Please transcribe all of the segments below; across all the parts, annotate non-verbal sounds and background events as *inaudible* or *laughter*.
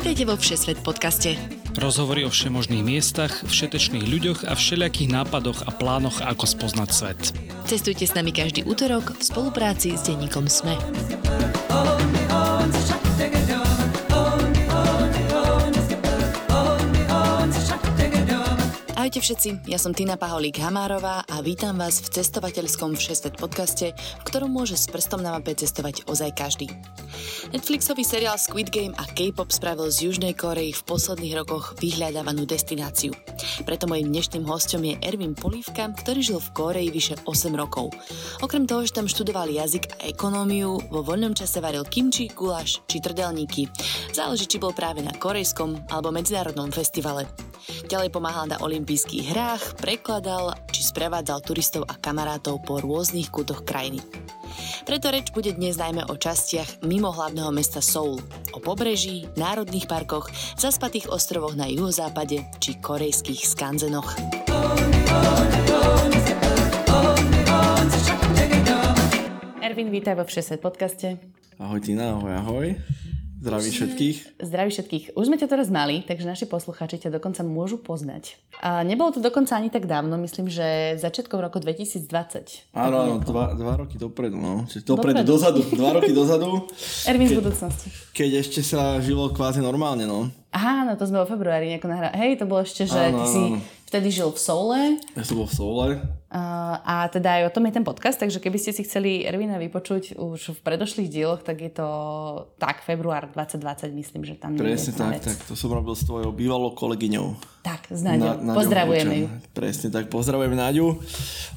Vítajte vo Všesvet podcaste. Rozhovory o všemožných miestach, všetečných ľuďoch a všelijakých nápadoch a plánoch, ako spoznať svet. Cestujte s nami každý útorok v spolupráci s denníkom SME. Ahojte všetci, ja som Tina Paholík Hamárová a vítam vás v cestovateľskom Všesvet podcaste, v ktorom môže s prstom na mape cestovať ozaj každý. Netflixový seriál Squid Game a K-pop spravil z Južnej Korei v posledných rokoch vyhľadávanú destináciu. Preto mojim dnešným hostom je Ervin Polívka, ktorý žil v Koreji vyše 8 rokov. Okrem toho, že tam študoval jazyk a ekonómiu, vo voľnom čase varil kimči, guláš či trdelníky. Záleží, či bol práve na korejskom alebo medzinárodnom festivale. Ďalej pomáhal na olympijských hrách, prekladal či sprevádzal turistov a kamarátov po rôznych kútoch krajiny. Preto reč bude dnes najmä o častiach mimo hlavného mesta Seoul, o pobreží, národných parkoch, zaspatých ostrovoch na juhozápade či korejských skanzenoch. Ervin, vítaj vo Všeset podcaste. Ahoj Tina, ahoj, ahoj. Zdraví všetkých. Zdraví všetkých. Už sme ťa teraz mali, takže naši posluchači ťa dokonca môžu poznať. A nebolo to dokonca ani tak dávno, myslím, že začiatkom roku 2020. Áno, áno, dva, dva roky dopredu, no. Čiže dopredu, dopredu, dozadu, dva roky dozadu. *laughs* Ervin z budúcnosti. Keď ešte sa žilo kvázi normálne, no. Aha, no to sme vo februári nejako nahrali. Hej, to bolo ešte, že áno, ty si vtedy žil v Soule. Ja som bol v Soule. Uh, a teda aj o tom je ten podcast, takže keby ste si chceli Ervina vypočuť už v predošlých dieloch, tak je to tak, február 2020, myslím, že tam Presne tak, tak, to som robil s tvojou bývalou kolegyňou. Tak, s Náďou. Na, Pozdravujeme ju. Presne tak, pozdravujeme Náďu.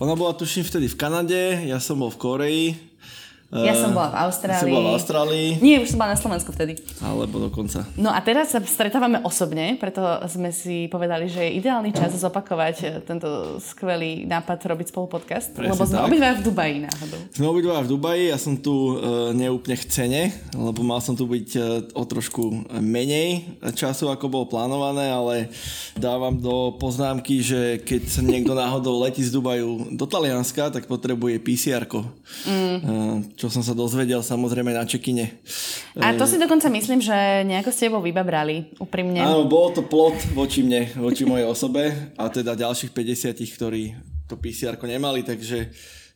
Ona bola tuším vtedy v Kanade, ja som bol v Koreji ja som bola v Austrálii. Som bola v Austrálii. Nie, už som bola na Slovensku vtedy. Alebo dokonca. No a teraz sa stretávame osobne, preto sme si povedali, že je ideálny čas zopakovať eh, tento skvelý nápad robiť spolu podcast. Presne lebo sme obidva v Dubaji náhodou. Sme obidva v Dubaji, ja som tu e, neúplne chcene, lebo mal som tu byť e, o trošku menej času, ako bolo plánované, ale dávam do poznámky, že keď niekto náhodou letí z Dubaju do Talianska, tak potrebuje PCR-ko. Mm. E, čo som sa dozvedel samozrejme na čekine. A to si dokonca myslím, že nejako ste tebou vybabrali, úprimne. Áno, bolo to plot voči mne, voči mojej osobe a teda ďalších 50, ktorí to PCR nemali, takže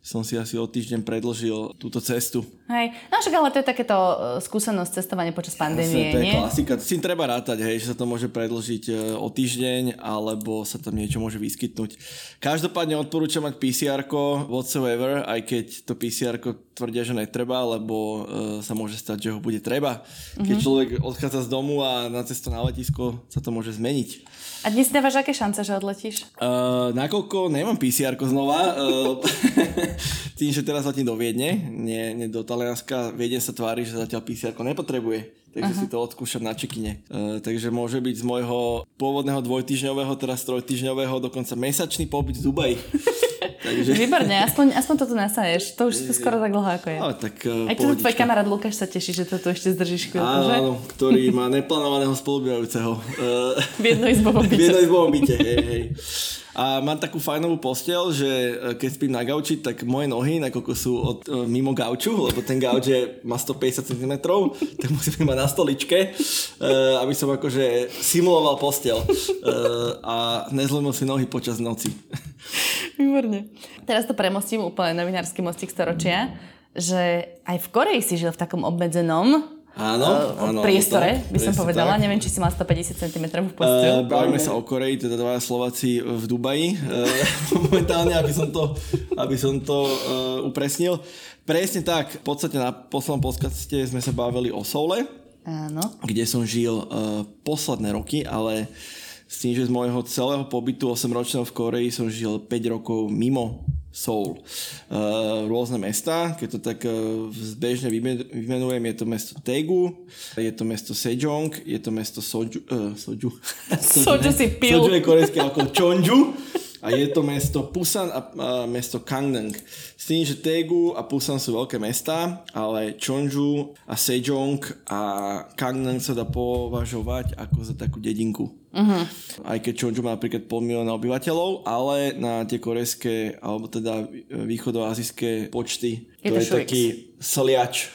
som si asi o týždeň predlžil túto cestu. Hej, no však ale to je takéto e, skúsenosť cestovania počas pandémie, to je nie? klasika, s tým treba rátať, hej, že sa to môže predlžiť e, o týždeň, alebo sa tam niečo môže vyskytnúť. Každopádne odporúčam mať pcr whatsoever, aj keď to pcr tvrdia, že netreba, lebo uh, sa môže stať, že ho bude treba. Keď mm-hmm. človek odchádza z domu a na cestu na letisko sa to môže zmeniť. A dnes dávaš aké šance, že odletíš? Uh, nakoľko nemám pcr znova, uh, *laughs* tým, že teraz letím do Viedne, nie, nie do Talianska, Viedne sa tvári, že zatiaľ pcr nepotrebuje takže uh-huh. si to odskúšam na čekine. Uh, takže môže byť z môjho pôvodného dvojtyžňového, teraz trojtyžňového, dokonca mesačný pobyt v Dubaji. *laughs* Takže... Výborne, aspoň, aspoň toto nasaješ. To už si skoro tak dlho ako je. Ale tak, uh, Aj tu tvoj kamarát Lukáš sa teší, že to tu ešte zdržíš chvíľku, áno, že? Áno, ktorý *laughs* má neplánovaného spolubývajúceho. Uh, v jednoizbovom *laughs* byte. v jednoizbovom byte, hej, hej. A mám takú fajnovú postel, že e, keď spím na gauči, tak moje nohy, nakoľko sú od, uh, mimo gauču, lebo ten gauč je, má 150 cm, *laughs* tak musím mať na stoličke, uh, aby som akože simuloval postel a nezlomil si nohy počas noci. Výborne. Teraz to premostím úplne novinársky mostík storočia, že aj v Koreji si žil v takom obmedzenom Áno, áno, priestore, tak, by som povedala. Tak. Neviem, či si mal 150 cm v postel. Uh, bavíme sa o Koreji, teda dvaja Slováci v Dubaji. Uh, *laughs* momentálne, aby som to, aby som to uh, upresnil. Presne tak, v podstate na poslednom podcaste sme sa bavili o Soule. Áno. Kde som žil uh, posledné roky, ale s tým, že z môjho celého pobytu 8 ročného v Koreji som žil 5 rokov mimo Seoul. Uh, rôzne mesta, keď to tak uh, zbežne vymenujem, je to mesto Daegu, je to mesto Sejong, je to mesto Soju, uh, Soju. Soju si *laughs* pil. Soju je korejský ako Chonju a je to mesto Pusan a, a mesto Kangneng. S tým, že Daegu a Pusan sú veľké mesta, ale Chonju a Sejong a Kangneng sa dá považovať ako za takú dedinku. Uh-huh. Aj keď Chonju má napríklad pol milióna obyvateľov, ale na tie korejské alebo teda východoazijské počty je to, to je taký sliač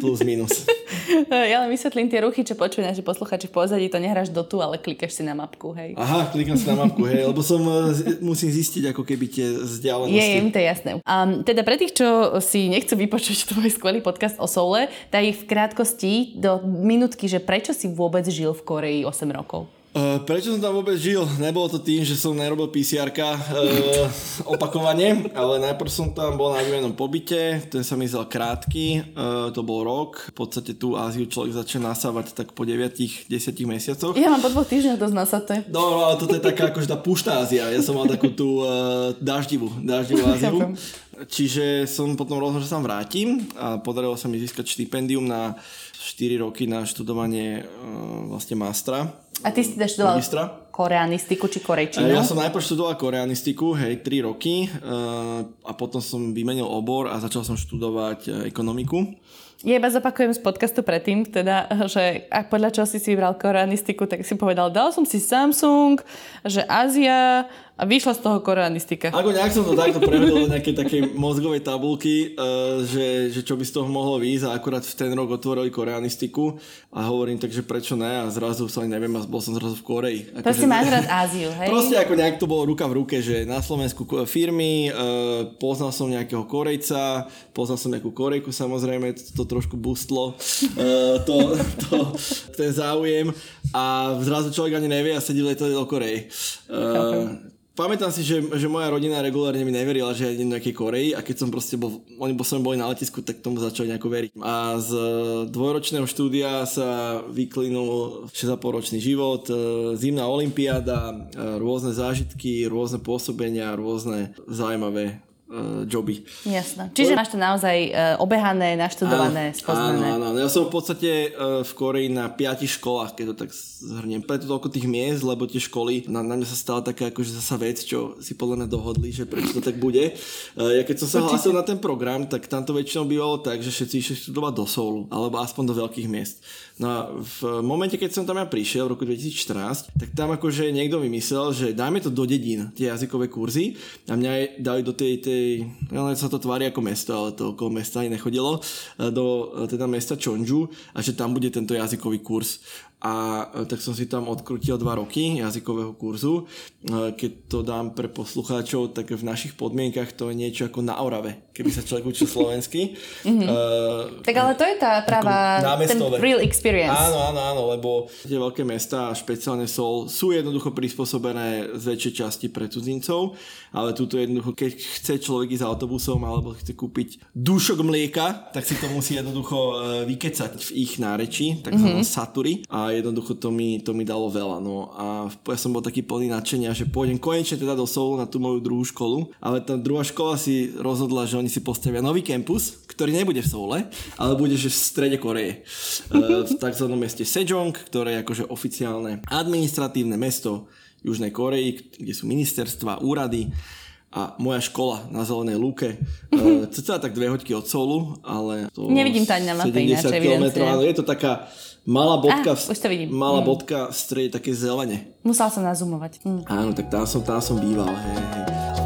Plus minus. *laughs* ja len vysvetlím tie ruchy, čo počujú naši posluchači v pozadí, to nehráš do tu, ale klikaš si na mapku, hej. Aha, klikám si na mapku, hej, lebo som e, musím zistiť ako keby tie vzdialenosti. Je, je mi to jasné. Um, teda pre tých, čo si nechcú vypočuť *laughs* tvoj skvelý podcast o soule, tak ich v krátkosti do minútky, že prečo si vôbec žil v Koreji 8 rokov? Uh, prečo som tam vôbec žil? Nebolo to tým, že som nerobil pcr uh, opakovane, ale najprv som tam bol na výmenom pobyte, ten sa mi zdal krátky, uh, to bol rok. V podstate tú Áziu človek začne nasávať tak po 9-10 mesiacoch. Ja mám po dvoch týždňoch dosť nasaté. No, ale toto je taká akože tá puštá Ázia. Ja som mal takú tú uh, daždivú, daždivú *laughs* Áziu. Čiže som potom rozhodol, že sa vrátim a podarilo sa mi získať štipendium na 4 roky na študovanie uh, vlastne mastra a ty si teda študoval magistra. koreanistiku či korejčinu? Ja som najprv študoval koreanistiku, hej, 3 roky uh, a potom som vymenil obor a začal som študovať ekonomiku. Ja iba zopakujem z podcastu predtým, teda, že ak podľa čoho si si vybral koreanistiku, tak si povedal, dal som si Samsung, že Ázia, a vyšla z toho koreanistika. Ako nejak som to takto prevedol do nejakej takej mozgovej tabulky, uh, že, že čo by z toho mohlo výjsť a akurát v ten rok otvorili koreanistiku a hovorím tak, že prečo ne a zrazu sa ani neviem a bol som zrazu v Koreji. Ako, Proste že, máš rád Áziu, hej? Proste ako nejak to bolo ruka v ruke, že na Slovensku firmy, uh, poznal som nejakého Korejca, poznal som nejakú Korejku samozrejme, to, to trošku bustlo, uh, to, to, ten záujem a zrazu človek ani nevie a sedí v letadle do Koreji. Uh, Pamätám si, že, že moja rodina regulárne mi neverila, že ja idem do nejakej Koreji a keď som proste bol, oni som boli na letisku, tak tomu začali nejako veriť. A z dvojročného štúdia sa vyklinul 6,5 ročný život, e, zimná olimpiáda, e, rôzne zážitky, rôzne pôsobenia, rôzne zaujímavé uh, joby. Jasné. Čiže máš to naozaj uh, obehané, naštudované, áno, spoznané. Áno, áno. Ja som v podstate uh, v Koreji na piatich školách, keď to tak zhrniem. Preto toľko tých miest, lebo tie školy, na, na mňa sa stala taká akože zasa vec, čo si podľa mňa dohodli, že prečo to tak bude. Uh, ja keď som sa hlásil na ten program, tak tam to väčšinou bývalo tak, že všetci išli študovať do Soulu, alebo aspoň do veľkých miest. No a v momente, keď som tam ja prišiel v roku 2014, tak tam akože niekto vymyslel, že dajme to do dedín, tie jazykové kurzy a mňa dali do tej, tej ja sa to tvári ako mesto, ale to okolo mesta ani nechodilo, do teda mesta Chonju a že tam bude tento jazykový kurz a e, tak som si tam odkrutil dva roky jazykového kurzu. E, keď to dám pre poslucháčov, tak v našich podmienkach to je niečo ako na Orave, keby sa človek učil slovensky. mm-hmm. uh, tak ale to je tá práva, ten real experience. Áno, áno, áno, lebo tie veľké mesta špeciálne Sol sú jednoducho prispôsobené z väčšej časti pre cudzincov, ale túto jednoducho, keď chce človek ísť autobusom alebo chce kúpiť dušok mlieka, tak si to musí jednoducho vykecať v ich nárečí, takzvanom mm-hmm. saturi. A jednoducho to mi, to mi dalo veľa. No a ja som bol taký plný nadšenia, že pôjdem konečne teda do Soulu na tú moju druhú školu, ale tá druhá škola si rozhodla, že oni si postavia nový kampus, ktorý nebude v Soule, ale bude že v strede Koreje. E, v tzv. meste Sejong, ktoré je akože oficiálne administratívne mesto Južnej Koreji, kde sú ministerstva, úrady a moja škola na Zelenej lúke. Uh, *laughs* cca tak dve hoďky od Soulu, ale to Nevidím to ani na mape ináč, km, ale je to taká malá bodka, ah, v, malá mm. bodka v strede také zelene. Musel som nazoomovať. Mm. Áno, tak tam som, tam som býval. Hej, hej.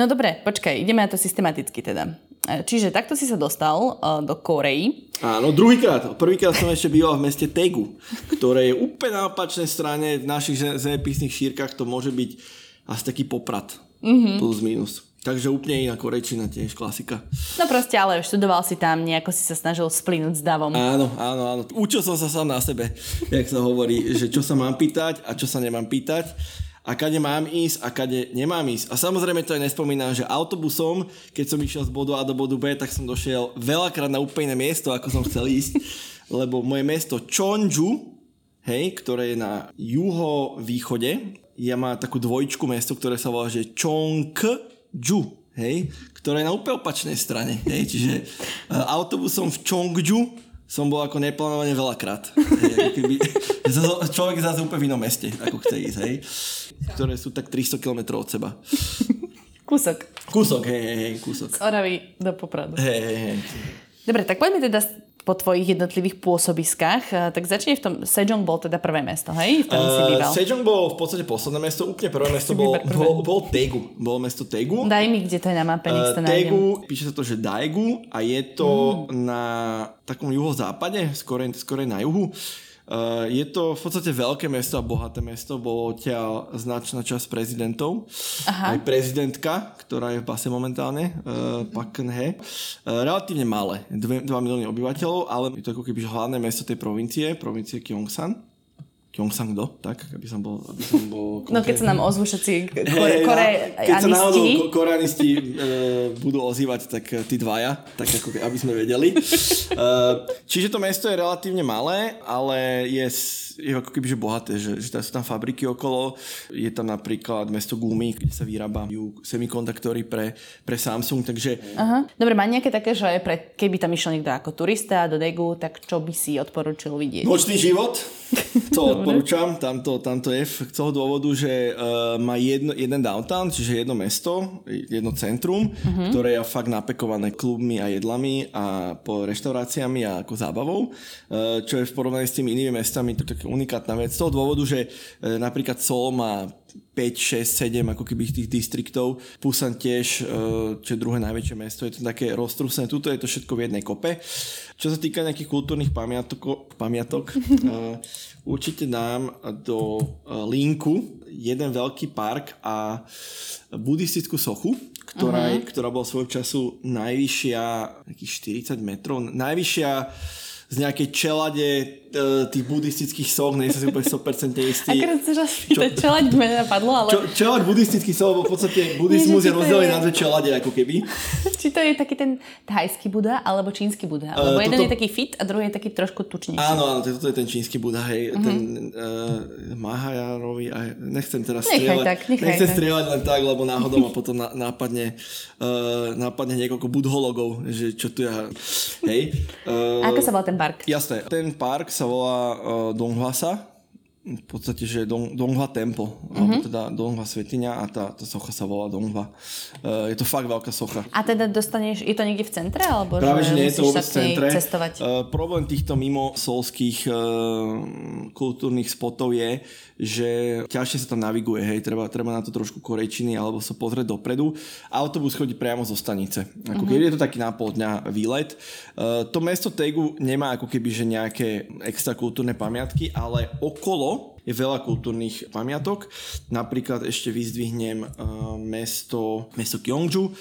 No dobre, počkaj, ideme na to systematicky teda. E, čiže takto si sa dostal uh, do Koreji. Áno, druhýkrát. Prvýkrát som ešte býval v meste Tegu, ktoré je úplne na opačnej strane. V našich zemepisných šírkach to môže byť asi taký poprat. Mm-hmm. Plus minus. Takže úplne iná korejčina, tiež klasika. No proste, ale študoval si tam, nejako si sa snažil splínuť s davom. Áno, áno, áno. Učil som sa sám na sebe, jak sa hovorí, že čo sa mám pýtať a čo sa nemám pýtať a kade mám ísť a kade nemám ísť. A samozrejme to aj nespomínam, že autobusom, keď som išiel z bodu A do bodu B, tak som došiel veľakrát na úplne miesto, ako som chcel ísť, *laughs* lebo moje mesto Chonju, hej, ktoré je na juho-východe, ja má takú dvojčku mesto, ktoré sa volá, že Chongju, hej, ktorá je na úplne opačnej strane. Hej, čiže uh, autobusom v Chongju som bol ako neplánovane veľakrát. Hej, keby, *laughs* človek je zase úplne v inom meste, ako chce ísť, hej. Ktoré sú tak 300 km od seba. *laughs* Kúsok. Kúsok, hej, hej, kúsok. Z Oravy do Popradu. Hej, hej, hej. Dobre, tak poďme teda po tvojich jednotlivých pôsobiskách. Tak začne v tom, Sejong bol teda prvé mesto, hej? V ktorom si býval. Uh, Sejong bol v podstate posledné mesto, úplne prvé mesto bol, bol, bol Tegu. Bolo mesto Tegu. Daj mi, kde to je na mape, nech uh, Tegu, píše sa to, že Daegu a je to mm. na takom juhozápade, skôr, skôr na juhu. Uh, je to v podstate veľké mesto a bohaté mesto, bolo odtiaľ značná časť prezidentov. Aha. Aj prezidentka, ktorá je v base momentálne, uh, Pak He. Uh, relatívne malé, 2 milióny obyvateľov, ale je to ako keby hlavné mesto tej provincie, provincie Gyeongsang. Gyeongsang do, tak, aby som bol, aby som bol konkrétny. No keď sa nám ozvú všetci kore, hey, kore, Keď sa náhodou koreanisti e, budú ozývať, tak e, tí dvaja, tak ako aby sme vedeli. E, čiže to mesto je relatívne malé, ale je je ako keby že bohaté, že, že sú tam fabriky okolo, je tam napríklad mesto Gumi, kde sa vyrábajú semikonduktory pre, pre Samsung, takže... Aha. Dobre, má nejaké také, že pre, keby tam išiel niekto ako turista do Degu, tak čo by si odporučil vidieť? Nočný život, *laughs* to odporúčam, tamto, tamto je z toho dôvodu, že uh, má jedno, jeden downtown, čiže jedno mesto, jedno centrum, uh-huh. ktoré je fakt napekované klubmi a jedlami a po reštauráciami a ako zábavou, uh, čo je v porovnaní s tými inými mestami to také unikátna vec. Z toho dôvodu, že e, napríklad Sol má 5, 6, 7 ako keby tých distriktov. Pusan tiež, e, čo je druhé najväčšie mesto, je to také roztrúsené. Tuto je to všetko v jednej kope. Čo sa týka nejakých kultúrnych pamiatok, pamiatok e, určite dám do linku jeden veľký park a buddhistickú sochu, ktorá, uh-huh. ktorá bola svojho času najvyššia, nejakých 40 metrov, najvyššia z nejakej čelade tých buddhistických soch, nie som si úplne 100% istý. Akorát sa raz pýtať, čelať by napadlo, ale... Čo, čelať buddhistických soch, v podstate buddhizmus je rozdelený na dve čelade, ako keby. či to je taký ten thajský Buda, alebo čínsky Buda? Lebo uh, jeden toto... je taký fit a druhý je taký trošku tučnejší. Áno, áno, toto je ten čínsky Buda, hej, uh-huh. ten uh, Mahajárovi, aj, nechcem teraz strieľať, tak, nechcem tak. strieľať len tak, lebo náhodou ma potom nápadne, uh, nápadne niekoľko budhologov, že čo tu ja, hej. Uh, ako sa volá ten park. Jasné, ten park sa volá uh, Donghwasa, v podstate, že Dong, Donghua Temple, mm-hmm. alebo mhm. teda Donghua Svetiňa a tá, tá socha sa volá Donghua. Uh, je to fakt veľká socha. A teda dostaneš, je to niekde v centre? Alebo Práve, že, nie je to vôbec v centre. Cestovať? Uh, problém týchto mimo solských uh, kultúrnych spotov je, že ťažšie sa tam naviguje, hej, treba, treba na to trošku korejčiny alebo sa pozrieť dopredu. Autobus chodí priamo zo stanice. Ako mm-hmm. je to taký na pol dňa výlet. Uh, to mesto Tegu nemá ako keby že nejaké extra kultúrne pamiatky, ale okolo je veľa kultúrnych pamiatok. Napríklad ešte vyzdvihnem uh, mesto, mesto Gyeongju, uh,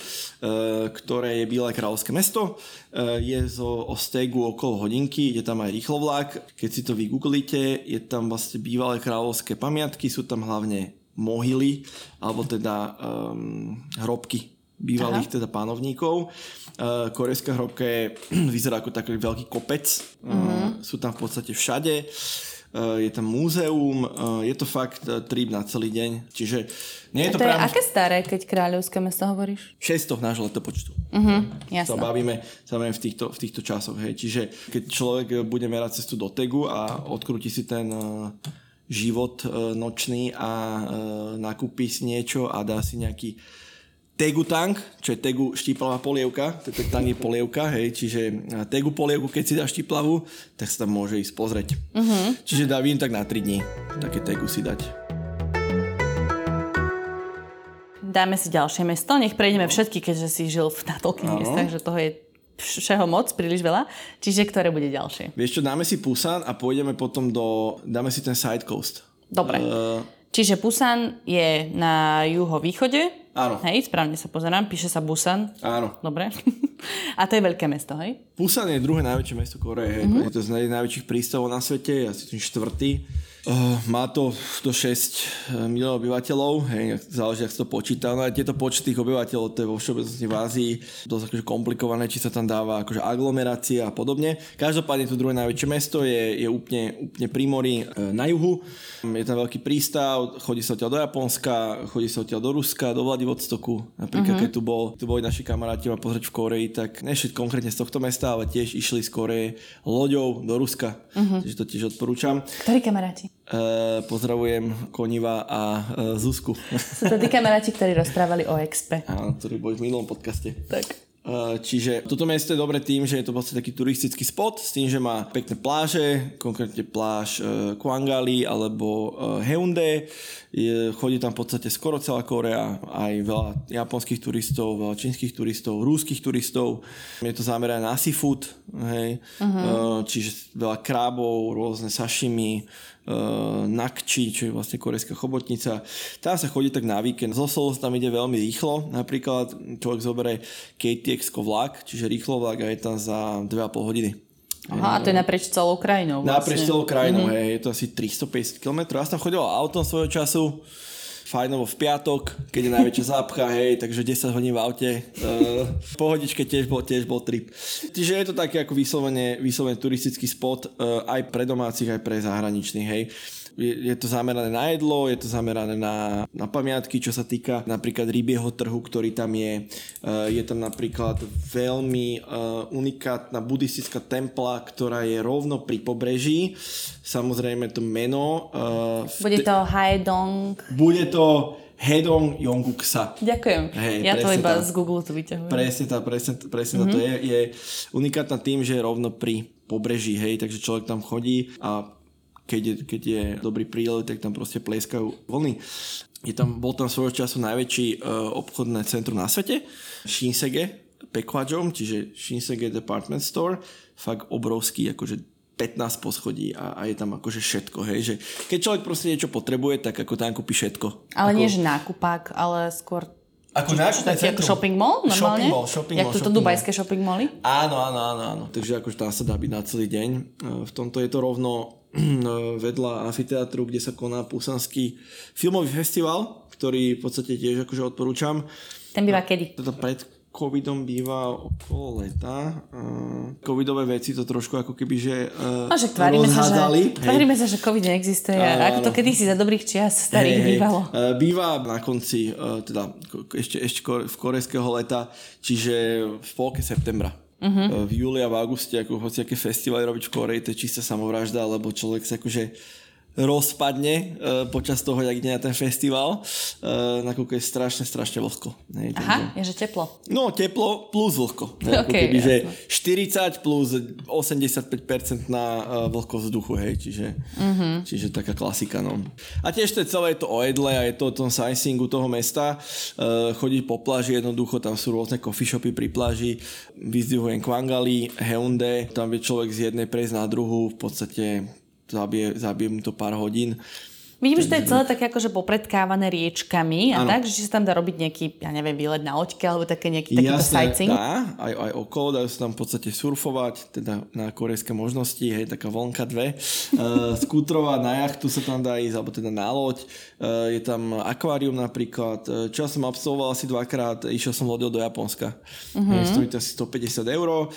ktoré je Biele kráľovské mesto. Uh, je zo Ostegu okolo hodinky, je tam aj rýchlovlak. Keď si to vygooglite, je tam vlastne bývalé kráľovské pamiatky, sú tam hlavne mohyly, alebo teda um, hrobky bývalých Aha. teda pánovníkov. Uh, korejská hrobka je, *clears throat* vyzerá ako taký veľký kopec. Uh, sú tam v podstate všade. Eh, je tam múzeum, eh, je to fakt eh, trip na celý deň, čiže nie je to, to práve... je aké staré, keď kráľovské mesto hovoríš? 600 nášho letopočtu. Uh-huh, jasno. Sa bavíme, sa bavíme v, týchto, v týchto časoch, hej. Čiže keď človek bude merať cestu do Tegu a odkrúti si ten život nočný a nakúpi si niečo a dá si nejaký Tegu tank, čo je Tegu štíplavá polievka, tank je polievka, hej, čiže Tegu polievku, keď si dá štíplavú, tak sa tam môže ísť pozrieť. Uh-huh. Čiže dá vím tak na 3 dní, také Tegu si dať. Dáme si ďalšie mesto, nech prejdeme všetky, keďže si žil na toľkých miestach, že toho je všeho moc, príliš veľa. Čiže ktoré bude ďalšie? Vieš čo, dáme si Pusan a pôjdeme potom do, dáme si ten side coast. Dobre. Uh, Čiže Pusan je na juho-východe. Áno. Hej, správne sa pozerám, píše sa Busan. Áno. Dobre. *laughs* A to je veľké mesto, hej? Pusan je druhé najväčšie mesto Koreje. Mm-hmm. Je to z najväčších prístavov na svete, asi tým štvrtý. Uh, má to do 6 miliónov obyvateľov, hej, záleží, ak sa to počíta. No a tieto počty tých obyvateľov, to je vo všeobecnosti v Ázii dosť akože komplikované, či sa tam dáva akože aglomerácia a podobne. Každopádne to druhé najväčšie mesto je, je úplne, úplne pri mori e, na juhu. Je tam veľký prístav, chodí sa odtiaľ do Japonska, chodí sa odtiaľ do Ruska, do Vladivostoku. Napríklad, uh-huh. keď tu, bol, tu boli naši kamaráti ma pozrieť v Koreji, tak nešli konkrétne z tohto mesta, ale tiež išli z Koreje loďou do Ruska. Uh-huh. Takže to tiež odporúčam. Ktorí kamaráti? Uh, pozdravujem Koniva a uh, Zuzku. *laughs* Sú to tí kamaráti, ktorí rozprávali o Expe. Áno, ktorí boli v minulom podcaste. Tak. Uh, čiže toto mesto je dobré tým, že je to vlastne taký turistický spot s tým, že má pekné pláže, konkrétne pláž uh, alebo uh, Heunde. Je, chodí tam v podstate skoro celá Korea, aj veľa japonských turistov, veľa čínskych turistov, rúských turistov. Je to zamerané na seafood, hej. Uh-huh. Uh, čiže veľa krábov, rôzne sashimi, nakči, čo je vlastne korejská chobotnica. Tam sa chodí tak na víkend. Zo Seoul tam ide veľmi rýchlo. Napríklad človek zoberie KTX vlak, čiže rýchlo vlak a je tam za 2,5 hodiny. Aha, a to je naprieč celou krajinou vlastne. Naprieč celou krajinou, mm-hmm. hej, je to asi 350 km. Ja som tam chodil autom svojho času, fajnovo v piatok, keď je najväčšia zápcha, hej, takže 10 hodín v aute. Uh, pohodičke tiež bol, tiež bol trip. Čiže je to taký ako vyslovene, vyslovene turistický spot uh, aj pre domácich, aj pre zahraničných, hej je, je to zamerané na jedlo, je to zamerané na, na pamiatky, čo sa týka napríklad rybieho trhu, ktorý tam je. Uh, je tam napríklad veľmi uh, unikátna buddhistická templa, ktorá je rovno pri pobreží. Samozrejme to meno. Uh, Bude to Haedong. Bude to Hedong Yonguksa. Ďakujem. Hej, ja to iba tá, z Google tu vyťahujem. Presne tá, presne, presne mm-hmm. to je, je unikátna tým, že je rovno pri pobreží, hej, takže človek tam chodí a keď je, keď je dobrý prílev, tak tam proste pleskajú vlny. Je tam, bol tam svojho času najväčší uh, obchodné centrum na svete, Shinsege Pequajom, čiže Shinsege Department Store, fakt obrovský, akože 15 poschodí a, a je tam akože všetko, hej, že keď človek proste niečo potrebuje, tak ako tam kúpi všetko. Ale ako... nie že nákupák, ale skôr ako nákupné centrum. Ako shopping mall normálne? Shopping mall, shopping Jak toto dubajské shopping mally? Áno, áno, áno, áno. Takže akože tam sa dá byť na celý deň. E, v tomto je to rovno *clears throat* vedľa amfiteátru, kde sa koná Pusanský filmový festival, ktorý v podstate tiež akože odporúčam. Ten býva kedy? Teda pred covidom býva okolo leta. Covidové veci to trošku ako keby, že no, že tvárime sa, že, tvárime sa, že covid neexistuje. Uh, ako to kedysi za dobrých čias starých hey, bývalo. Uh, býva na konci, uh, teda ešte, ešte v korejského leta, čiže v polke septembra. Uh-huh. V júli a v auguste, ako hoci aké festivaly robiť v Koreji, to je čistá samovražda, lebo človek sa akože rozpadne uh, počas toho, jak ide na ten festival, uh, nakoľko je strašne, strašne vlhko. Ne, Aha, je že teplo. No, teplo plus vlhko. Ne, okay, keby, že 40 plus 85% na uh, vlhkosť vzduchu, hej, čiže, uh-huh. čiže taká klasika, no. A tiež to je celé to o jedle a je to o tom sightseeingu toho mesta. Uh, chodiť po pláži jednoducho, tam sú rôzne coffee shopy pri pláži, vyzdvihujem Kwangali, Heunde, tam vie človek z jednej prejsť na druhú, v podstate zabije, zabije mu to pár hodín. Vidím, že to je celé také akože popredkávané riečkami a ano. tak, že si sa tam dá robiť nejaký, ja neviem, výlet na loďke alebo také nejaký takýto sightseeing. dá, aj, aj okolo, dajú sa tam v podstate surfovať, teda na korejské možnosti, hej, taká vonka dve. *laughs* Uh, skútrovať na jachtu sa tam dá ísť, alebo teda na loď. Uh, je tam akvárium napríklad. Uh, čo ja som absolvoval asi dvakrát, išiel som lodil do Japonska. Uh-huh. Stojí to asi 150 eur. Uh,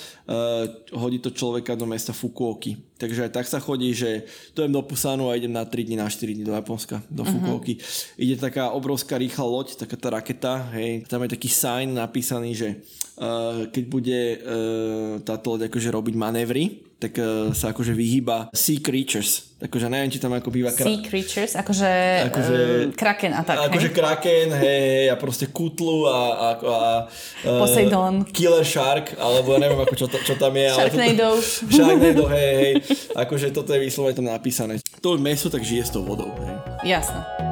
hodí to človeka do mesta Fukuoki Takže aj tak sa chodí, že to do Pusanu a idem na 3 dní, na 4 dní do Japonska, do mhm. Fukuoky. Uh-huh. Ide taká obrovská rýchla loď, taká tá raketa, hej, tam je taký sign napísaný, že uh, keď bude uh, táto loď akože robiť manévry, tak uh, sa akože vyhýba sea creatures. Akože neviem, či tam ako býva... Kra- sea creatures? Akože, akože um, kraken a tak, Akože hej? kraken, hej, hej, a proste kutlu a, a, a uh, Poseidon. Killer shark, alebo ja neviem, ako čo, čo tam je. Sharknado. Ale Sharknado, *laughs* hej, hej. Akože toto je vyslovene tam napísané. To meso tak žije s tou vodou, hej. Jasné.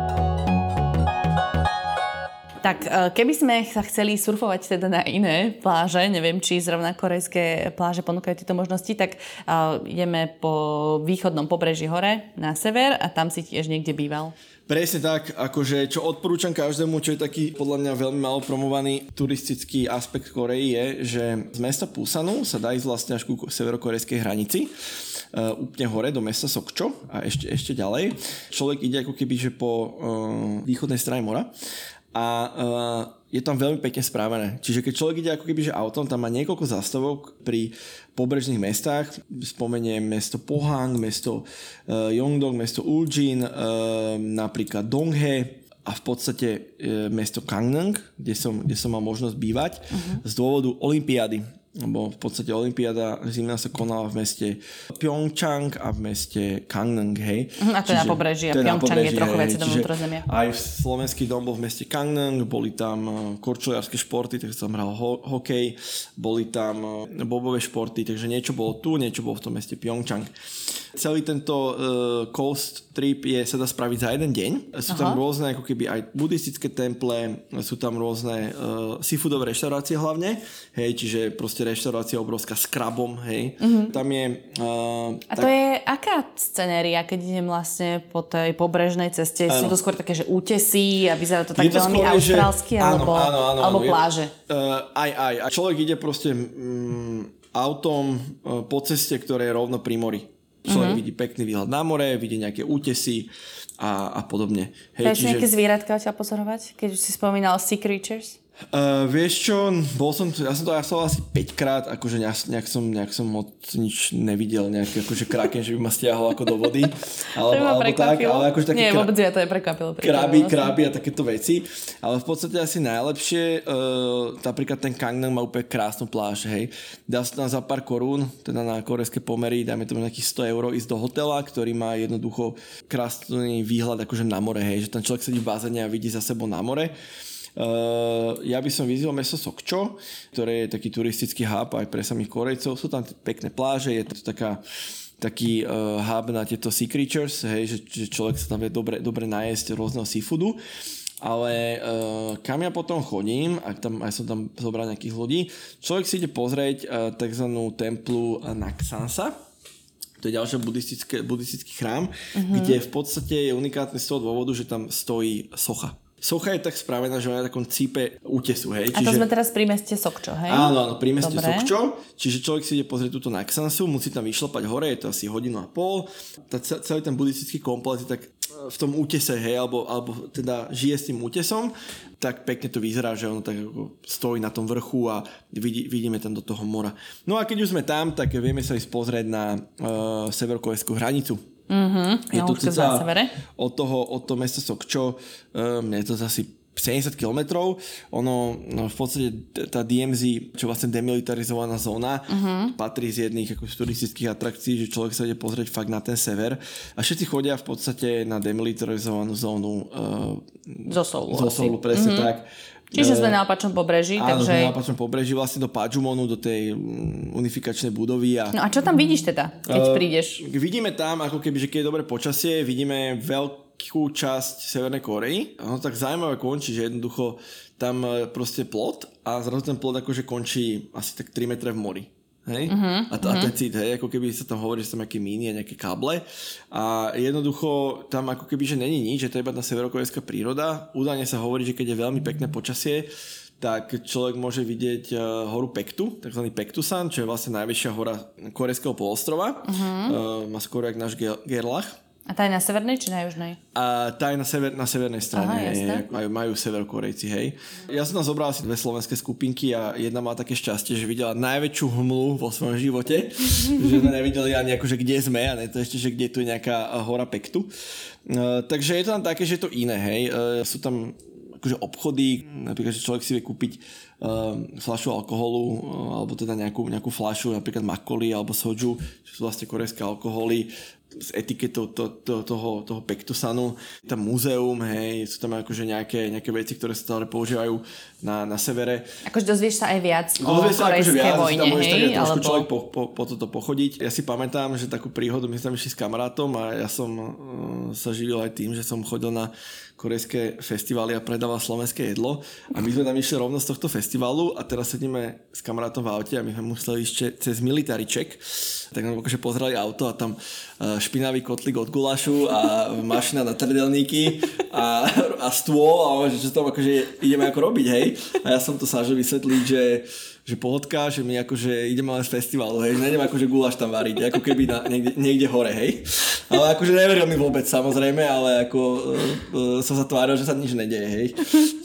Tak e, keby sme sa chceli surfovať teda na iné pláže, neviem, či zrovna korejské pláže ponúkajú tieto možnosti, tak uh, ideme po východnom pobreží hore na sever a tam si tiež niekde býval. Presne tak, akože čo odporúčam každému, čo je taký podľa mňa veľmi malo promovaný turistický aspekt Koreji je, že z mesta Pusanu sa dá ísť vlastne až ku severokorejskej hranici uh, úplne hore do mesta Sokčo a ešte, ešte ďalej. Človek ide ako keby že po uh, východnej strane mora a uh, je tam veľmi pekne správené. Čiže keď človek ide ako keby že autom, tam má niekoľko zastavok pri pobrežných mestách. Spomeniem mesto Pohang, mesto uh, Yongdong, mesto Uljin, uh, napríklad Donghe a v podstate uh, mesto Gangneung, kde som, kde som mal možnosť bývať uh-huh. z dôvodu Olympiády lebo v podstate Olympiáda zimná sa konala v meste Pyeongchang a v meste Gangneung, hej. Mhm, a to je na pobreží a Pyeongchang je trochu viac do vnútrozemia. Aj slovenský dom bol v meste Gangneung, boli tam eh, korčuliarské športy, takže som hral ho- hokej, boli tam eh, bobové športy, takže niečo bolo tu, niečo bolo v tom meste Pyeongchang. Celý tento uh, coast trip je, sa dá spraviť za jeden deň. Sú Aha. tam rôzne ako keby aj buddhistické temple, sú tam rôzne uh, seafoodové reštaurácie hlavne, hej, čiže proste reštaurácia obrovská s krabom, hej. Uh-huh. Tam je... Uh, A tak... to je aká scenéria, keď idem vlastne po tej pobrežnej ceste? Ano. Sú to skôr také, že útesy a vyzerá to tak veľmi austrálsky, že... alebo, áno, áno, áno, alebo áno, pláže? Uh, aj, aj. A človek ide proste um, autom uh, po ceste, ktoré je rovno pri mori. Človek mm-hmm. vidí pekný výhľad na more, vidí nejaké útesy a, a podobne. Hej, Dajte čiže... nejaké zvieratka odtiaľ pozorovať? Keď už si spomínal Sea Creatures? Uh, vieš čo, bol som, ja som to ja som asi 5 krát, akože nejak, som, nejak som moc nič nevidel, nejaký akože kraken, že by ma stiahol ako do vody. *laughs* Alebo, alebo tak, ale akože také Nie, vôbec ja to je prekvapilo. Kraby, kraby a takéto veci. Ale v podstate asi najlepšie, uh, napríklad ten Gangnam má úplne krásnu pláž, hej. Dá sa tam za pár korún, teda na korejské pomery, dajme tomu nejakých 100 eur ísť do hotela, ktorý má jednoducho krásny výhľad akože na more, hej, že ten človek sedí v bazéne a vidí za sebou na more. Uh, ja by som vyzval mesto Sokčo, ktoré je taký turistický hub aj pre samých Korejcov. Sú tam pekné pláže, je to taká taký uh, hub na tieto sea creatures, hej, že, že človek sa tam vie dobre, dobre najesť rôzneho seafoodu. Ale uh, kam ja potom chodím, ak tam, aj som tam zobral nejakých ľudí, človek si ide pozrieť uh, tzv. templu Naksansa, to je ďalší buddhistický chrám, uh-huh. kde v podstate je unikátny z toho dôvodu, že tam stojí socha. Socha je tak spravená, že má na takom cípe útesu, hej. Čiže... A to sme teraz pri meste Sokčo, hej? Áno, áno, pri meste Dobre. Sokčo. Čiže človek si ide pozrieť túto Naxansu, musí tam vyšlapať hore, je to asi hodinu a pol. Tá, celý ten buddhistický komplet je tak e, v tom útese, hej, alebo, alebo teda žije s tým útesom, tak pekne to vyzerá, že ono tak ako stojí na tom vrchu a vidí, vidíme tam do toho mora. No a keď už sme tam, tak vieme sa ísť pozrieť na uh, severokorejskú hranicu Mm-hmm, je to cca od toho, od toho mesta Sokčo, um, je to asi 70 km. Ono no, v podstate tá DMZ, čo vlastne demilitarizovaná zóna, uh-huh. patrí z jedných ako, turistických atrakcií, že človek sa ide pozrieť fakt na ten sever. A všetci chodia v podstate na demilitarizovanú zónu uh, zo Soulu. Zo Soulu, presne uh-huh. tak. Čiže sme na opačnom pobreží. Áno, takže... na opačnom pobreží vlastne do Pajumonu, do tej mm, unifikačnej budovy. A... No a čo tam vidíš teda, keď uh, prídeš? Vidíme tam, ako keby, že keď je dobré počasie, vidíme veľkú časť Severnej Korei. Ono tak zaujímavé končí, že jednoducho tam e, proste plot a zrazu ten plot akože končí asi tak 3 metre v mori. Hej? Uh-huh, a, to, uh-huh. a ten cít, hej, ako keby sa tam hovorí, že tam nejaké míny a nejaké káble. A jednoducho tam ako keby, že není nič, že to je iba tá severokorejská príroda. Údajne sa hovorí, že keď je veľmi pekné počasie, tak človek môže vidieť uh, horu Pektu, tzv. Pektusan, čo je vlastne najvyššia hora korejského polostrova. Uh-huh. Uh, má skoro jak náš Gerlach. A tá je na severnej či na južnej? A tá je na, sever, na severnej strane. Aha, hej, majú, majú severokorejci, hej. Ja som tam zobral asi dve slovenské skupinky a jedna má také šťastie, že videla najväčšiu hmlu vo svojom živote. *laughs* že sme nevideli ani akože kde sme a ne to ešte, že kde tu je nejaká hora Pektu. Uh, takže je to tam také, že je to iné, hej. Uh, sú tam akože obchody, napríklad, že človek si vie kúpiť uh, fľašu alkoholu, uh, alebo teda nejakú, nejakú fľašu, napríklad makoli alebo soju, čo sú vlastne korejské alkoholy, s etiketou to, to, toho, toho Pektusanu. Tam múzeum, hej, sú tam akože nejaké, nejaké veci, ktoré sa stále používajú na, na severe. Akože dozvieš sa aj viac dozvieš o korejskej akože viac, vojne, tam hej? Tak alebo... človek po, po, po toto pochodiť. Ja si pamätám, že takú príhodu, my sme tam išli s kamarátom a ja som uh, sa živil aj tým, že som chodil na korejské festivály a predával slovenské jedlo a my sme tam išli rovno z tohto festivalu a teraz sedíme s kamarátom v aute a my sme museli ísť cez military check tak nám akože pozerali auto a tam uh, špinavý kotlík od gulašu a mašina na trdelníky a, a stôl a že čo tam akože ideme ako robiť, hej. A ja som to snažil vysvetliť, že že pohodka, že my akože ideme len z festivalu, hej, že nejdem akože guláš tam variť, ako keby na, niekde, niekde hore, hej. Ale akože neveril mi vôbec, samozrejme, ale ako uh, som sa tváril, že sa nič nedeje, hej.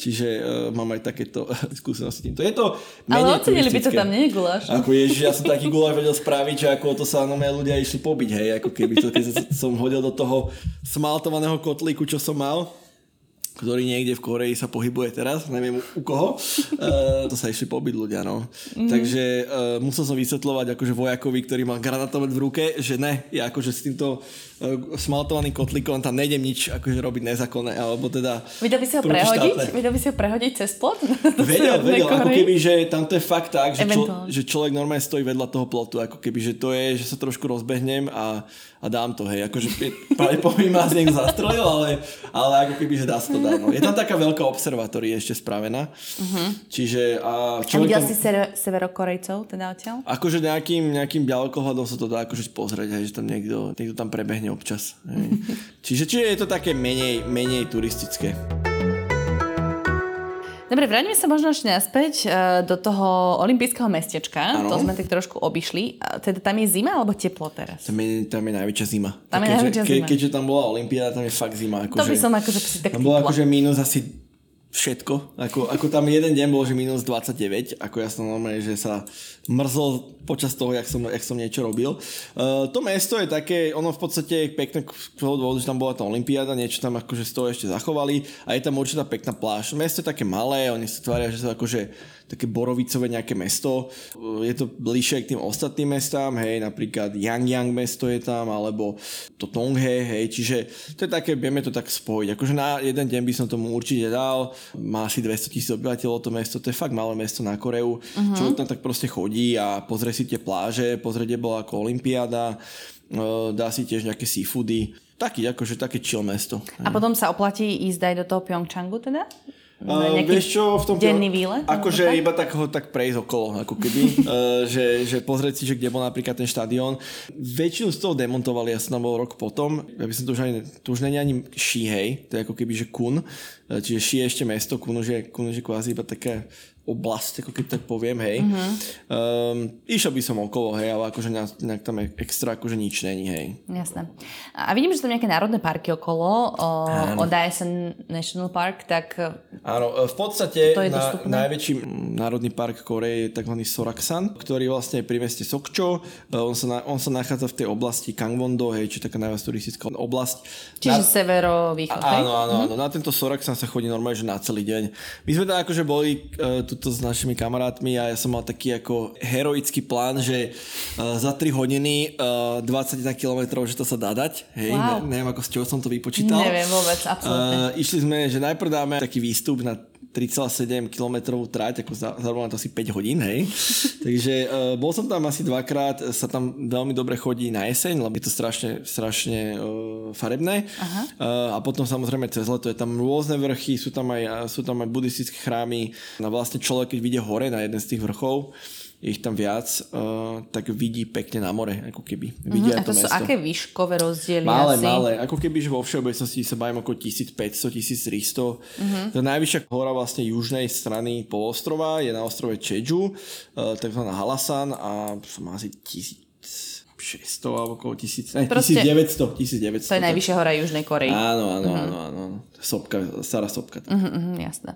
Čiže uh, mám aj takéto *laughs* skúsenosti týmto. Je to Ale ocenili by to tam, nie guláš. Ako ježiš, ja som taký guláš vedel spraviť, že ako to sa na ľudia išli pobiť, hej, ako keby to, keď som hodil do toho smaltovaného kotlíku, čo som mal, ktorý niekde v Koreji sa pohybuje teraz, neviem u koho, uh, *laughs* to sa išli pobyť ľudia, no. Mm-hmm. Takže uh, musel som vysvetľovať akože vojakovi, ktorý mal granátomet v ruke, že ne, ja akože s týmto uh, smaltovaným kotlíkom tam nejdem nič akože robiť nezákonné, alebo teda... Vedel by si ho prehodiť? Vedel by si ho prehodiť cez plot? *laughs* vedel, vedel, ako keby, že tam to je fakt tak, že, čo, že človek normálne stojí vedľa toho plotu, ako keby, že to je, že sa trošku rozbehnem a, a dám to, hej, akože pravdepodobne ma z niekto zastrelil, ale, ale ako keby, že dá sa to dať. No. Je tam taká veľká observatória ešte spravená. Uh-huh. Čiže... A, a videl si ser- severokorejcov teda odtiaľ? Akože nejakým, nejakým ďalekohľadom sa to dá akože pozrieť, hej, že tam niekto, niekto tam prebehne občas. Hej. *laughs* čiže, čiže je to také menej, menej turistické. Dobre, vráťme sa možno ešte naspäť uh, do toho olympijského mestečka. Ano. To sme tak trošku obišli. Teda tam je zima alebo teplo teraz? Tam je, tam je najväčšia zima. Tam je najväčšia zima. Ke, keďže tam bola olympiáda, tam je fakt zima. Ako to by som akože si tak Tam bola akože minus asi všetko. Ako, ako tam jeden deň bol, že minus 29, ako ja som normálne, že sa mrzol počas toho, jak som, jak som niečo robil. Uh, to mesto je také, ono v podstate je pekné z dôvodu, že tam bola tá olimpiáda, niečo tam akože z toho ešte zachovali a je tam určitá pekná pláž. Mesto je také malé, oni sa tvária, že sú akože také borovicové nejaké mesto. Je to bližšie k tým ostatným mestám, hej, napríklad Yangyang mesto je tam, alebo to Tonghe, hej, čiže to je také, vieme to tak spojiť. Akože na jeden deň by som tomu určite dal, má asi 200 tisíc obyvateľov to mesto, to je fakt malé mesto na Koreu. Uh-huh. Človek tam tak proste chodí a pozrie si tie pláže, pozrie, kde bola ako Olympiáda, dá si tiež nejaké seafoody. Taký, akože také chill mesto. A potom sa oplatí ísť aj do toho Pyeongchangu teda? Uh, vieš čo, v tom denný výlet? Akože iba tak ho tak prejsť okolo, ako keby, *laughs* uh, že, že pozrieť si, že kde bol napríklad ten štadión. Väčšinu z toho demontovali, som tam bol rok potom, ja by som to už ani, to už není ani Shihei, to je ako keby, že Kun, čiže Shi je ešte mesto, Kun už je, Kun už je kvázi iba také oblasť, ako keď tak poviem, hej. Uh-huh. Um, išiel by som okolo, hej, ale akože nejak, tam extra akože nič není, hej. Jasné. A vidím, že tam nejaké národné parky okolo, o, o Daesan National Park, tak... Áno, e, v podstate na, najväčší národný park Koreje je tzv. Soraksan, ktorý vlastne je pri meste Sokcho. E, on sa, na, on sa nachádza v tej oblasti Kangwon-do, hej, či taká najviac turistická oblasť. Čiže na... severo-východ, Áno, áno, áno. Uh-huh. Na tento Soraksan sa chodí normálne, že na celý deň. My sme tam akože boli uh, tu tuto s našimi kamarátmi a ja som mal taký ako heroický plán, že uh, za 3 hodiny uh, 21 km, že to sa dá dať. Hej, wow. ne, neviem ako s čoho som to vypočítal. Neviem vôbec, absolútne. Uh, išli sme, že najprv dáme taký výstup na 3,7 km trať, ako zhruba to asi 5 hodín, hej. *laughs* Takže uh, bol som tam asi dvakrát, sa tam veľmi dobre chodí na jeseň, lebo je to strašne, strašne uh, farebné. Aha. Uh, a potom samozrejme cez leto je tam rôzne vrchy, sú tam aj, sú tam aj buddhistické chrámy. A vlastne človek, keď vidie hore na jeden z tých vrchov, je ich tam viac, uh, tak vidí pekne na more, ako keby. Vidia uh-huh. a to, to sú mesto. aké výškové rozdiely Malé, asi? malé. Ako keby, že vo všeobecnosti sa bavím okolo 1500, 1300. Uh-huh. To najvyššia hora vlastne južnej strany polostrova je na ostrove Čeju, uh, takzvaná Halasan a má asi 1000 600 alebo okolo 1000, ne, Proste, 1900, 1900. To je najvyššia hora Južnej Korei. Áno, áno, uh-huh. áno, áno. Sopka, stará sopka. Uh-huh, uh-huh, jasné.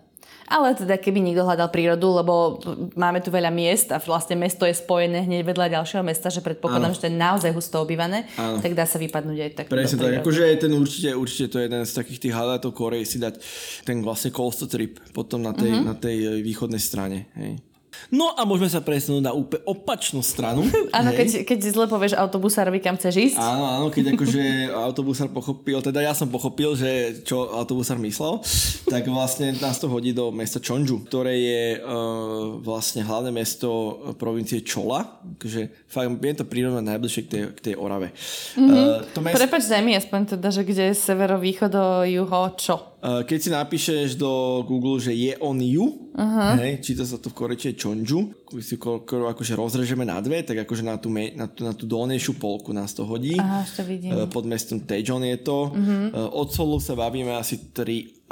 Ale teda keby niekto hľadal prírodu, lebo máme tu veľa miest a vlastne mesto je spojené hneď vedľa ďalšieho mesta, že predpokladám, ano. že to je naozaj husto obývané, ano. tak dá sa vypadnúť aj tak. Presne tak, akože ten určite, určite to je jeden z takých tých hľadatov Korej si dať ten vlastne coastal trip potom na tej, uh-huh. na tej východnej strane. Hej. No a môžeme sa presunúť na úplne opačnú stranu. *laughs* Áno, keď, keď zle povieš autobusárovi, kam chceš ísť. Áno, áno, keď *laughs* akože autobusár pochopil, teda ja som pochopil, že čo autobusár myslel, tak vlastne nás to hodí do mesta Chonju, ktoré je uh, vlastne hlavné mesto provincie Chola. Takže fakt je to prírodné najbližšie k tej, k tej Orave. Mm-hmm. Uh, to mesto... Prepač, daj mi aspoň teda, že kde je severo, východ, juho, čo? Keď si napíšeš do Google, že je on you, uh-huh. hej, číta sa to v korečie Chonju, keď si akože rozrežeme na dve, tak akože na tú, na tú, na tú dolnejšiu polku nás to hodí. Aha, to vidím. Pod mestom Tejon je to. Uh-huh. Od Solu sa bavíme asi 3,5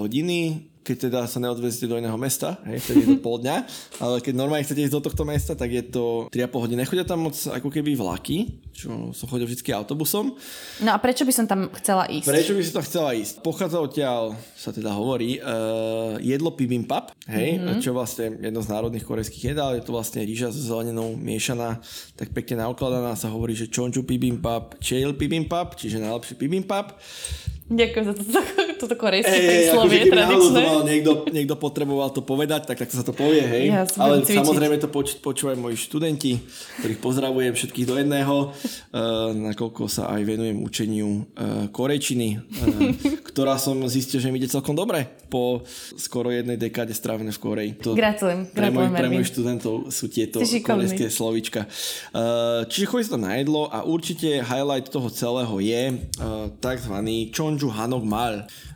hodiny keď teda sa neodvezete do iného mesta, hej, vtedy je to pol dňa, ale keď normálne chcete ísť do tohto mesta, tak je to 3,5 hodiny. Nechodia tam moc ako keby vlaky, čo som chodil vždy autobusom. No a prečo by som tam chcela ísť? Prečo by som tam chcela ísť? Pochádza odtiaľ, sa teda hovorí, uh, jedlo bibimbap, hej, mm-hmm. čo vlastne jedno z národných korejských jedál, je to vlastne rýža s zeleninou miešaná, tak pekne naukladaná, sa hovorí, že chonju bibimbap, chail bibimbap, čiže najlepší bibimbap. Ďakujem za toto, *laughs* toto korejské hey, príslovie tradičné. Niekto, niekto potreboval to povedať, tak, tak sa to povie, hej. Ja Ale cvičiť. samozrejme to poč, počúvajú moji študenti, ktorých pozdravujem všetkých do jedného, uh, nakoľko sa aj venujem učeniu uh, korejčiny, uh, ktorá som zistil, že mi ide celkom dobre po skoro jednej dekáde strávené v Koreji. To Gratulujem. Pre, môj, pre mojich študentov sú tieto korejské slovička. Uh, čiže chodí sa to na jedlo a určite highlight toho celého je uh, takzvaný chon Jeonju Hanok Mal.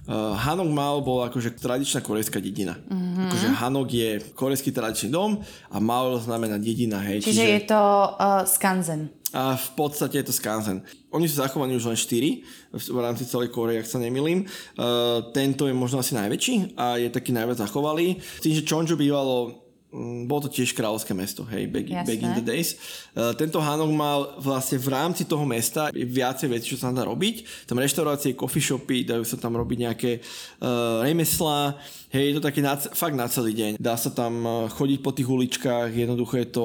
Uh, Hanok Mal bol akože tradičná korejská dedina. Mm-hmm. Akože Hanok je korejský tradičný dom a Mal znamená dedina. Hej. Čiže, čiže je to uh, skanzen. A v podstate je to skanzen. Oni sú zachovaní už len 4 v rámci celej Koreje, ak sa nemilím. Uh, tento je možno asi najväčší a je taký najviac zachovalý. Tým, že Chonju bývalo Mm, bolo to tiež kráľovské mesto, hej, back, back in the days. Uh, tento Hanok mal vlastne v rámci toho mesta viacej vecí, čo sa dá robiť. Tam reštaurácie, coffee shopy, dajú sa tam robiť nejaké uh, remeslá, hej, je to taký na, fakt na celý deň. Dá sa tam chodiť po tých uličkách, jednoducho je to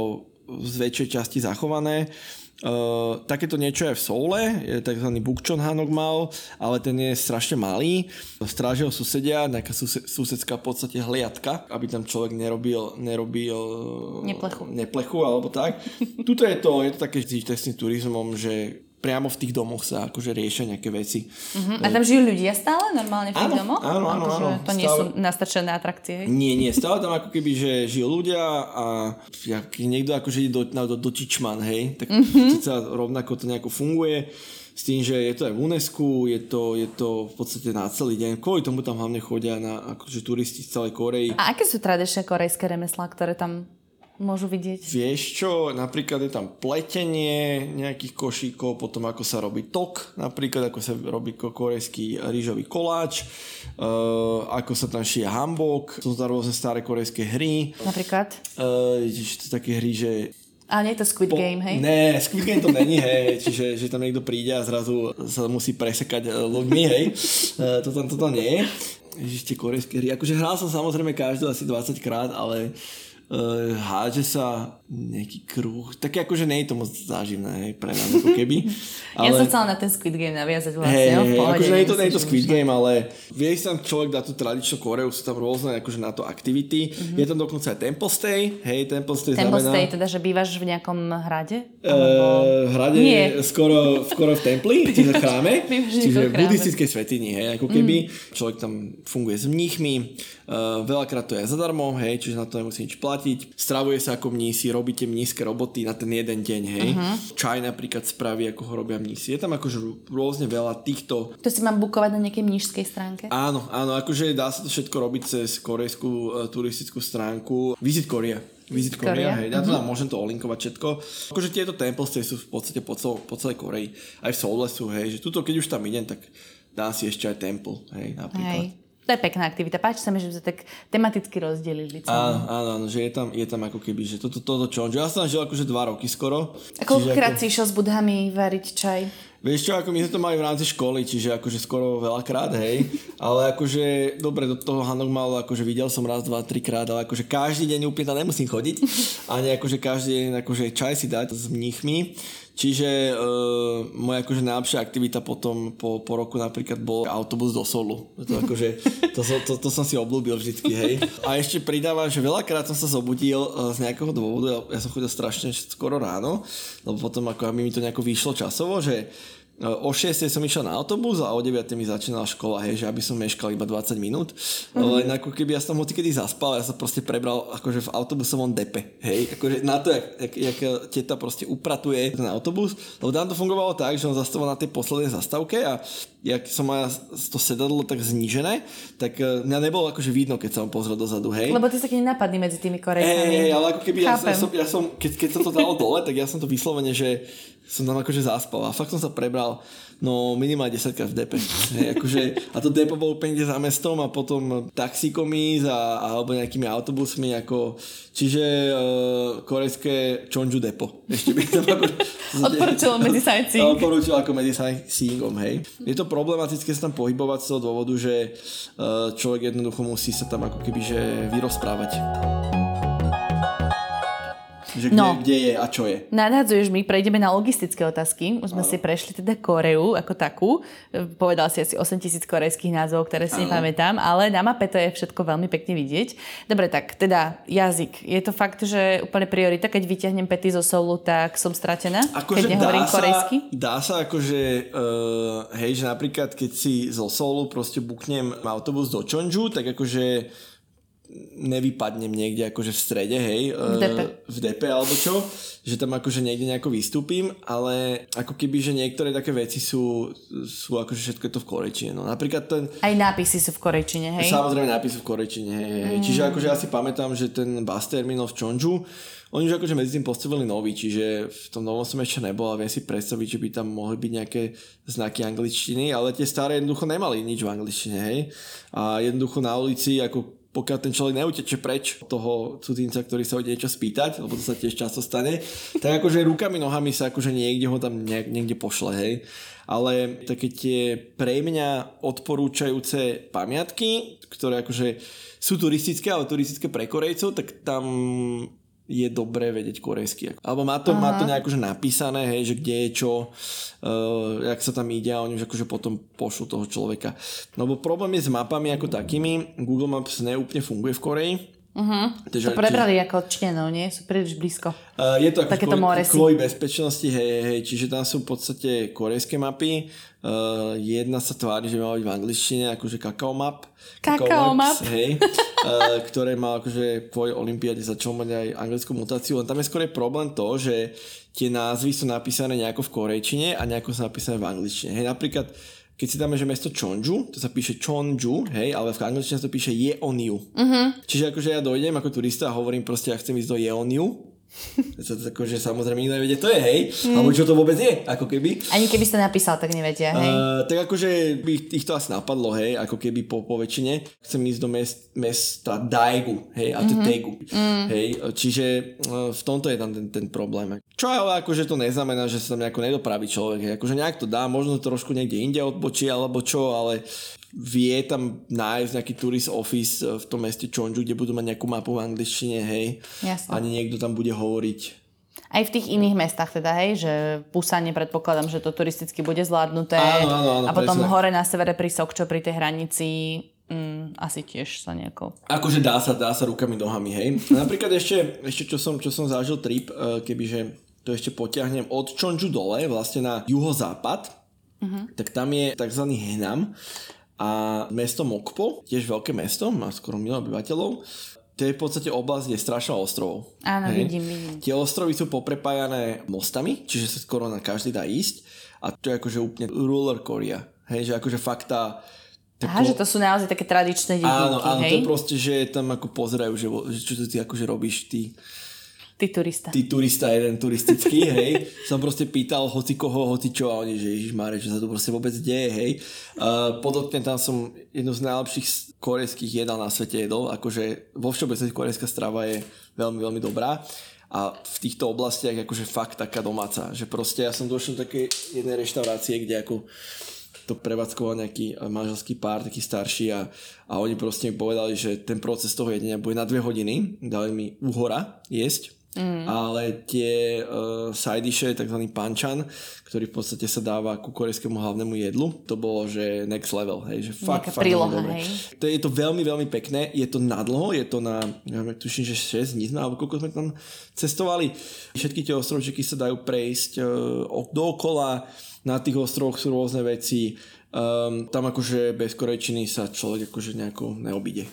z väčšej časti zachované. Uh, takéto niečo je v Soule, je tzv. Bukchon Hanok mal, ale ten je strašne malý. Strážia ho susedia, nejaká suse, susedská v podstate hliadka, aby tam človek nerobil, nerobil neplechu. neplechu alebo tak. Tuto je to, je to také s turizmom, že priamo v tých domoch sa akože riešia nejaké veci. Uh-huh. A tam žijú ľudia stále normálne v tých áno, domoch? Áno, áno, akože áno. To nie stále... sú nastrčené atrakcie? Nie, nie, stále tam ako keby, že žijú ľudia a keď niekto akože ide do, do, do Čičman, hej, tak uh-huh. rovnako to nejako funguje s tým, že je to aj v UNESCO, je to, je to v podstate na celý deň. Kvôli tomu tam hlavne chodia na, akože turisti z celej Korei. A aké sú tradičné korejské remeslá, ktoré tam môžu vidieť? Vieš čo, napríklad je tam pletenie nejakých košíkov, potom ako sa robí tok, napríklad ako sa robí korejský rýžový koláč, uh, ako sa tam šije hambok, sú tam rôzne staré korejské hry. Napríklad? Uh, to také hry, že a nie je to Squid po, Game, hej? Ne, Squid Game to není, hej. Čiže že tam niekto príde a zrazu sa musí presekať e, ľuďmi, hej. Uh, to tam, to tam nie je. Ježiš, tie korejské hry. Akože hral som samozrejme každú asi 20 krát, ale háže sa nejaký kruh. Také akože nie je to moc záživné hej, pre nás ako keby. *laughs* Ale... Ja som chcela na ten Squid Game naviazať vlastne. Hey, hey, akože nie je to, nie je to Squid Game, ale vie sa tam človek dá tú tradičnú Koreu, sú tam rôzne akože na to aktivity. Mm-hmm. Je tam dokonca aj Temple Stay. Hej, Temple Stay Temple znamená... Stay, teda, že bývaš v nejakom hrade? Uh, hrade nie. skoro, skoro v templi, *laughs* čiže v chráme. čiže v buddhistickej svetini, hej, ako keby. Mm. Človek tam funguje s mníchmi. Uh, veľakrát to je zadarmo, hej, čiže na to nemusí nič platiť. Stravuje sa ako mnísi, robíte mnízke roboty na ten jeden deň, hej. Uh-huh. Čaj napríklad spraví, ako ho robia mnísi. Je tam akože rôzne veľa týchto... To si mám bukovať na nejakej mnížskej stránke? Áno, áno, akože dá sa to všetko robiť cez korejskú uh, turistickú stránku. Visit Korea. Visit Korea, hej, ja to uh-huh. môžem to olinkovať všetko. Akože tieto temples sú v podstate po, cel, po celej Koreji. Aj v Soule sú, hej, že tuto keď už tam idem, tak dá si ešte aj temple, hej, napríklad. Hej. To je pekná aktivita. Páči sa mi, že sme tak tematicky rozdelili. Áno, áno, áno, že je tam, je tam ako keby, že toto, toto čo. Ja som žil akože dva roky skoro. A koľkokrát ako... si išiel s budhami variť čaj? Vieš čo, ako my sme to mali v rámci školy, čiže akože skoro veľakrát, hej. Ale akože, dobre, do toho Hanok mal, akože videl som raz, dva, trikrát, ale akože každý deň úplne tam nemusím chodiť. Ani akože každý deň akože čaj si dať s mníchmi. Čiže uh, moja akože najlepšia aktivita potom po, po roku napríklad bol autobus do Solu. To, akože, to, to, to, to som si obľúbil vždycky, hej. A ešte pridávam, že veľakrát som sa zobudil uh, z nejakého dôvodu, ja, ja som chodil strašne skoro ráno, lebo potom ako mi to nejako vyšlo časovo, že O 6 som išiel na autobus a o 9 mi začínala škola, hej, že aby som meškal iba 20 minút. Mm-hmm. Len ako keby ja som hoci kedy zaspal, ja sa proste prebral akože v autobusovom depe, hej. Akože na to, jak, jak, jak teta proste upratuje ten autobus. Lebo tam to fungovalo tak, že on zastával na tej poslednej zastávke a jak som mal to sedadlo tak znížené, tak uh, mňa nebolo akože vidno, keď som pozrel dozadu, hej. Lebo ty si taký nenapadný medzi tými korejcami. Hej, ale ako keby ja, ja, som, ja som, keď, keď sa to dalo dole, tak ja som to vyslovene, že som tam akože zaspal a fakt som sa prebral no minimálne 10 krát v depe. Hej, akože, a to depo bol úplne za mestom a potom taxíkom ísť a, alebo nejakými autobusmi ako, čiže uh, korejské Chonju depo. Ešte by tam ako... *laughs* Odporúčilo medzi sightseeing. Odporúčilo ako medzi sightseeingom, hej. Je to problematické sa tam pohybovať z toho dôvodu, že uh, človek jednoducho musí sa tam ako keby že vyrozprávať. Že kde, no, kde je a čo je. Nadhadzuješ mi, prejdeme na logistické otázky. Už sme ano. si prešli teda Koreu ako takú. Povedal si asi 8 tisíc korejských názvov, ktoré si ano. nepamätám, ale na mape to je všetko veľmi pekne vidieť. Dobre, tak teda jazyk. Je to fakt, že úplne priorita, keď vyťahnem pety zo solu, tak som stratená? Ako, keď nehovorím dá korejsky? Sa, dá sa akože, uh, hej, že napríklad keď si zo solu proste buknem autobus do Čonžu, tak akože nevypadnem niekde akože v strede, hej, v depe. v depe alebo čo, že tam akože niekde nejako vystúpim, ale ako keby, že niektoré také veci sú, sú akože všetko to v korejčine. No napríklad ten... Aj nápisy sú v korejčine, hej? Samozrejme nápisy v korejčine, hej, hej. Mm. Čiže akože ja si pamätám, že ten bus terminal v Chonju, oni už akože medzi tým postavili nový, čiže v tom novom som ešte nebol a viem si predstaviť, že by tam mohli byť nejaké znaky angličtiny, ale tie staré jednoducho nemali nič v angličtine, hej. A jednoducho na ulici ako pokiaľ ten človek neuteče preč toho cudzinca, ktorý sa ho niečo spýtať, lebo to sa tiež často stane, tak akože rukami, nohami sa akože niekde ho tam niekde pošle, hej. Ale také tie pre mňa odporúčajúce pamiatky, ktoré akože sú turistické, ale turistické pre Korejcov, tak tam je dobré vedieť korejsky. Alebo má to, má to nejako že napísané, hej, že kde je čo, uh, jak sa tam ide a oni už akože potom pošlu toho človeka. No bo problém je s mapami ako takými. Google Maps neúplne funguje v Koreji. Uh-huh. Teže, to prebrali čiže, ako Číňanov, nie? Sú príliš blízko. Uh, je to ako kvôli, kvôli bezpečnosti, hej, hej, čiže tam sú v podstate korejské mapy. Uh, jedna sa tvári, že má byť v angličtine, akože Kakao Map. Kakao Map. Hej, uh, ktoré má akože kvôli Olympiade začal mať aj anglickú mutáciu, len tam je skôr problém to, že tie názvy sú napísané nejako v korejčine a nejako sú napísané v angličtine. Hej, napríklad keď si dáme, že mesto Chonju, to sa píše Chonju, hej, ale v angličtine sa to píše Yeoniu. Uh-huh. Čiže akože ja dojdem ako turista a hovorím proste, ja chcem ísť do Yeoniu, to akože samozrejme nikto nevedie, to je, hej. Mm. Alebo čo to vôbec je, ako keby. Ani keby ste napísal, tak nevedia, hej. Uh, tak akože by ich to asi napadlo, hej, ako keby po, po väčšine. Chcem ísť do mest, mesta Daegu, hej, a to mm-hmm. Tegu. Mm. Hej, čiže uh, v tomto je tam ten, ten problém. Čo ale akože to neznamená, že sa tam nejako nedopraví človek, hej. Akože nejak to dá, možno trošku niekde inde odbočí alebo čo, ale vie tam nájsť nejaký tourist office eh, v tom meste Chonju, kde budú mať nejakú mapu v angličtine, hej. Jasne. Ani niekto tam bude hovoriť. Aj v tých iných mestách teda, hej, že Pusane predpokladám, že to turisticky bude zvládnuté. Áno, áno, áno, a potom presne. hore na severe pri Sokčo, pri tej hranici, mm, asi tiež sa nejako... Akože dá sa, dá sa rukami, nohami, hej. A napríklad ešte, ešte čo, som, čo som zažil trip, eh, kebyže to ešte potiahnem od Chonju dole, vlastne na juhozápad, uh-huh. tak tam je tzv. Henam a mesto Mokpo, tiež veľké mesto, má skoro milión obyvateľov, to je v podstate oblasť, kde je strašná ostrovov. Áno, Hej. vidím, vidím. Tie ostrovy sú poprepájané mostami, čiže sa skoro na každý dá ísť a to je akože úplne ruler Korea. Hej, že akože fakt tá, Aha, že to sú naozaj také tradičné dedinky, Áno, áno, hej? to proste, že tam ako pozerajú, že, že čo ty akože robíš ty Ty turista. Ty turista, jeden turistický, *laughs* hej. Som proste pýtal hoci koho, hoci čo a oni, že Ježiš Máre, že sa to proste vôbec deje, hej. Uh, podobne tam som jednu z najlepších korejských jedál na svete jedol, akože vo všeobecnosti korejská strava je veľmi, veľmi dobrá a v týchto oblastiach akože fakt taká domáca, že proste ja som došiel do takej jednej reštaurácie, kde ako to prevádzkoval nejaký manželský pár, taký starší a, a oni proste mi povedali, že ten proces toho jedenia bude na dve hodiny, dali mi uhora jesť Mm. Ale tie uh, side dishe, tzv. panchan, ktorý v podstate sa dáva ku korejskému hlavnému jedlu, to bolo, že next level, hej, že fakt, fakt príloha, dobre. Hej. To je to veľmi, veľmi pekné, je to nadlho, je to na, neviem, tuším, že 6 dní sme, alebo koľko sme tam cestovali. Všetky tie ostrovčeky sa dajú prejsť uh, dookola, na tých ostrovoch sú rôzne veci, um, tam akože bez korejčiny sa človek akože nejako neobíde.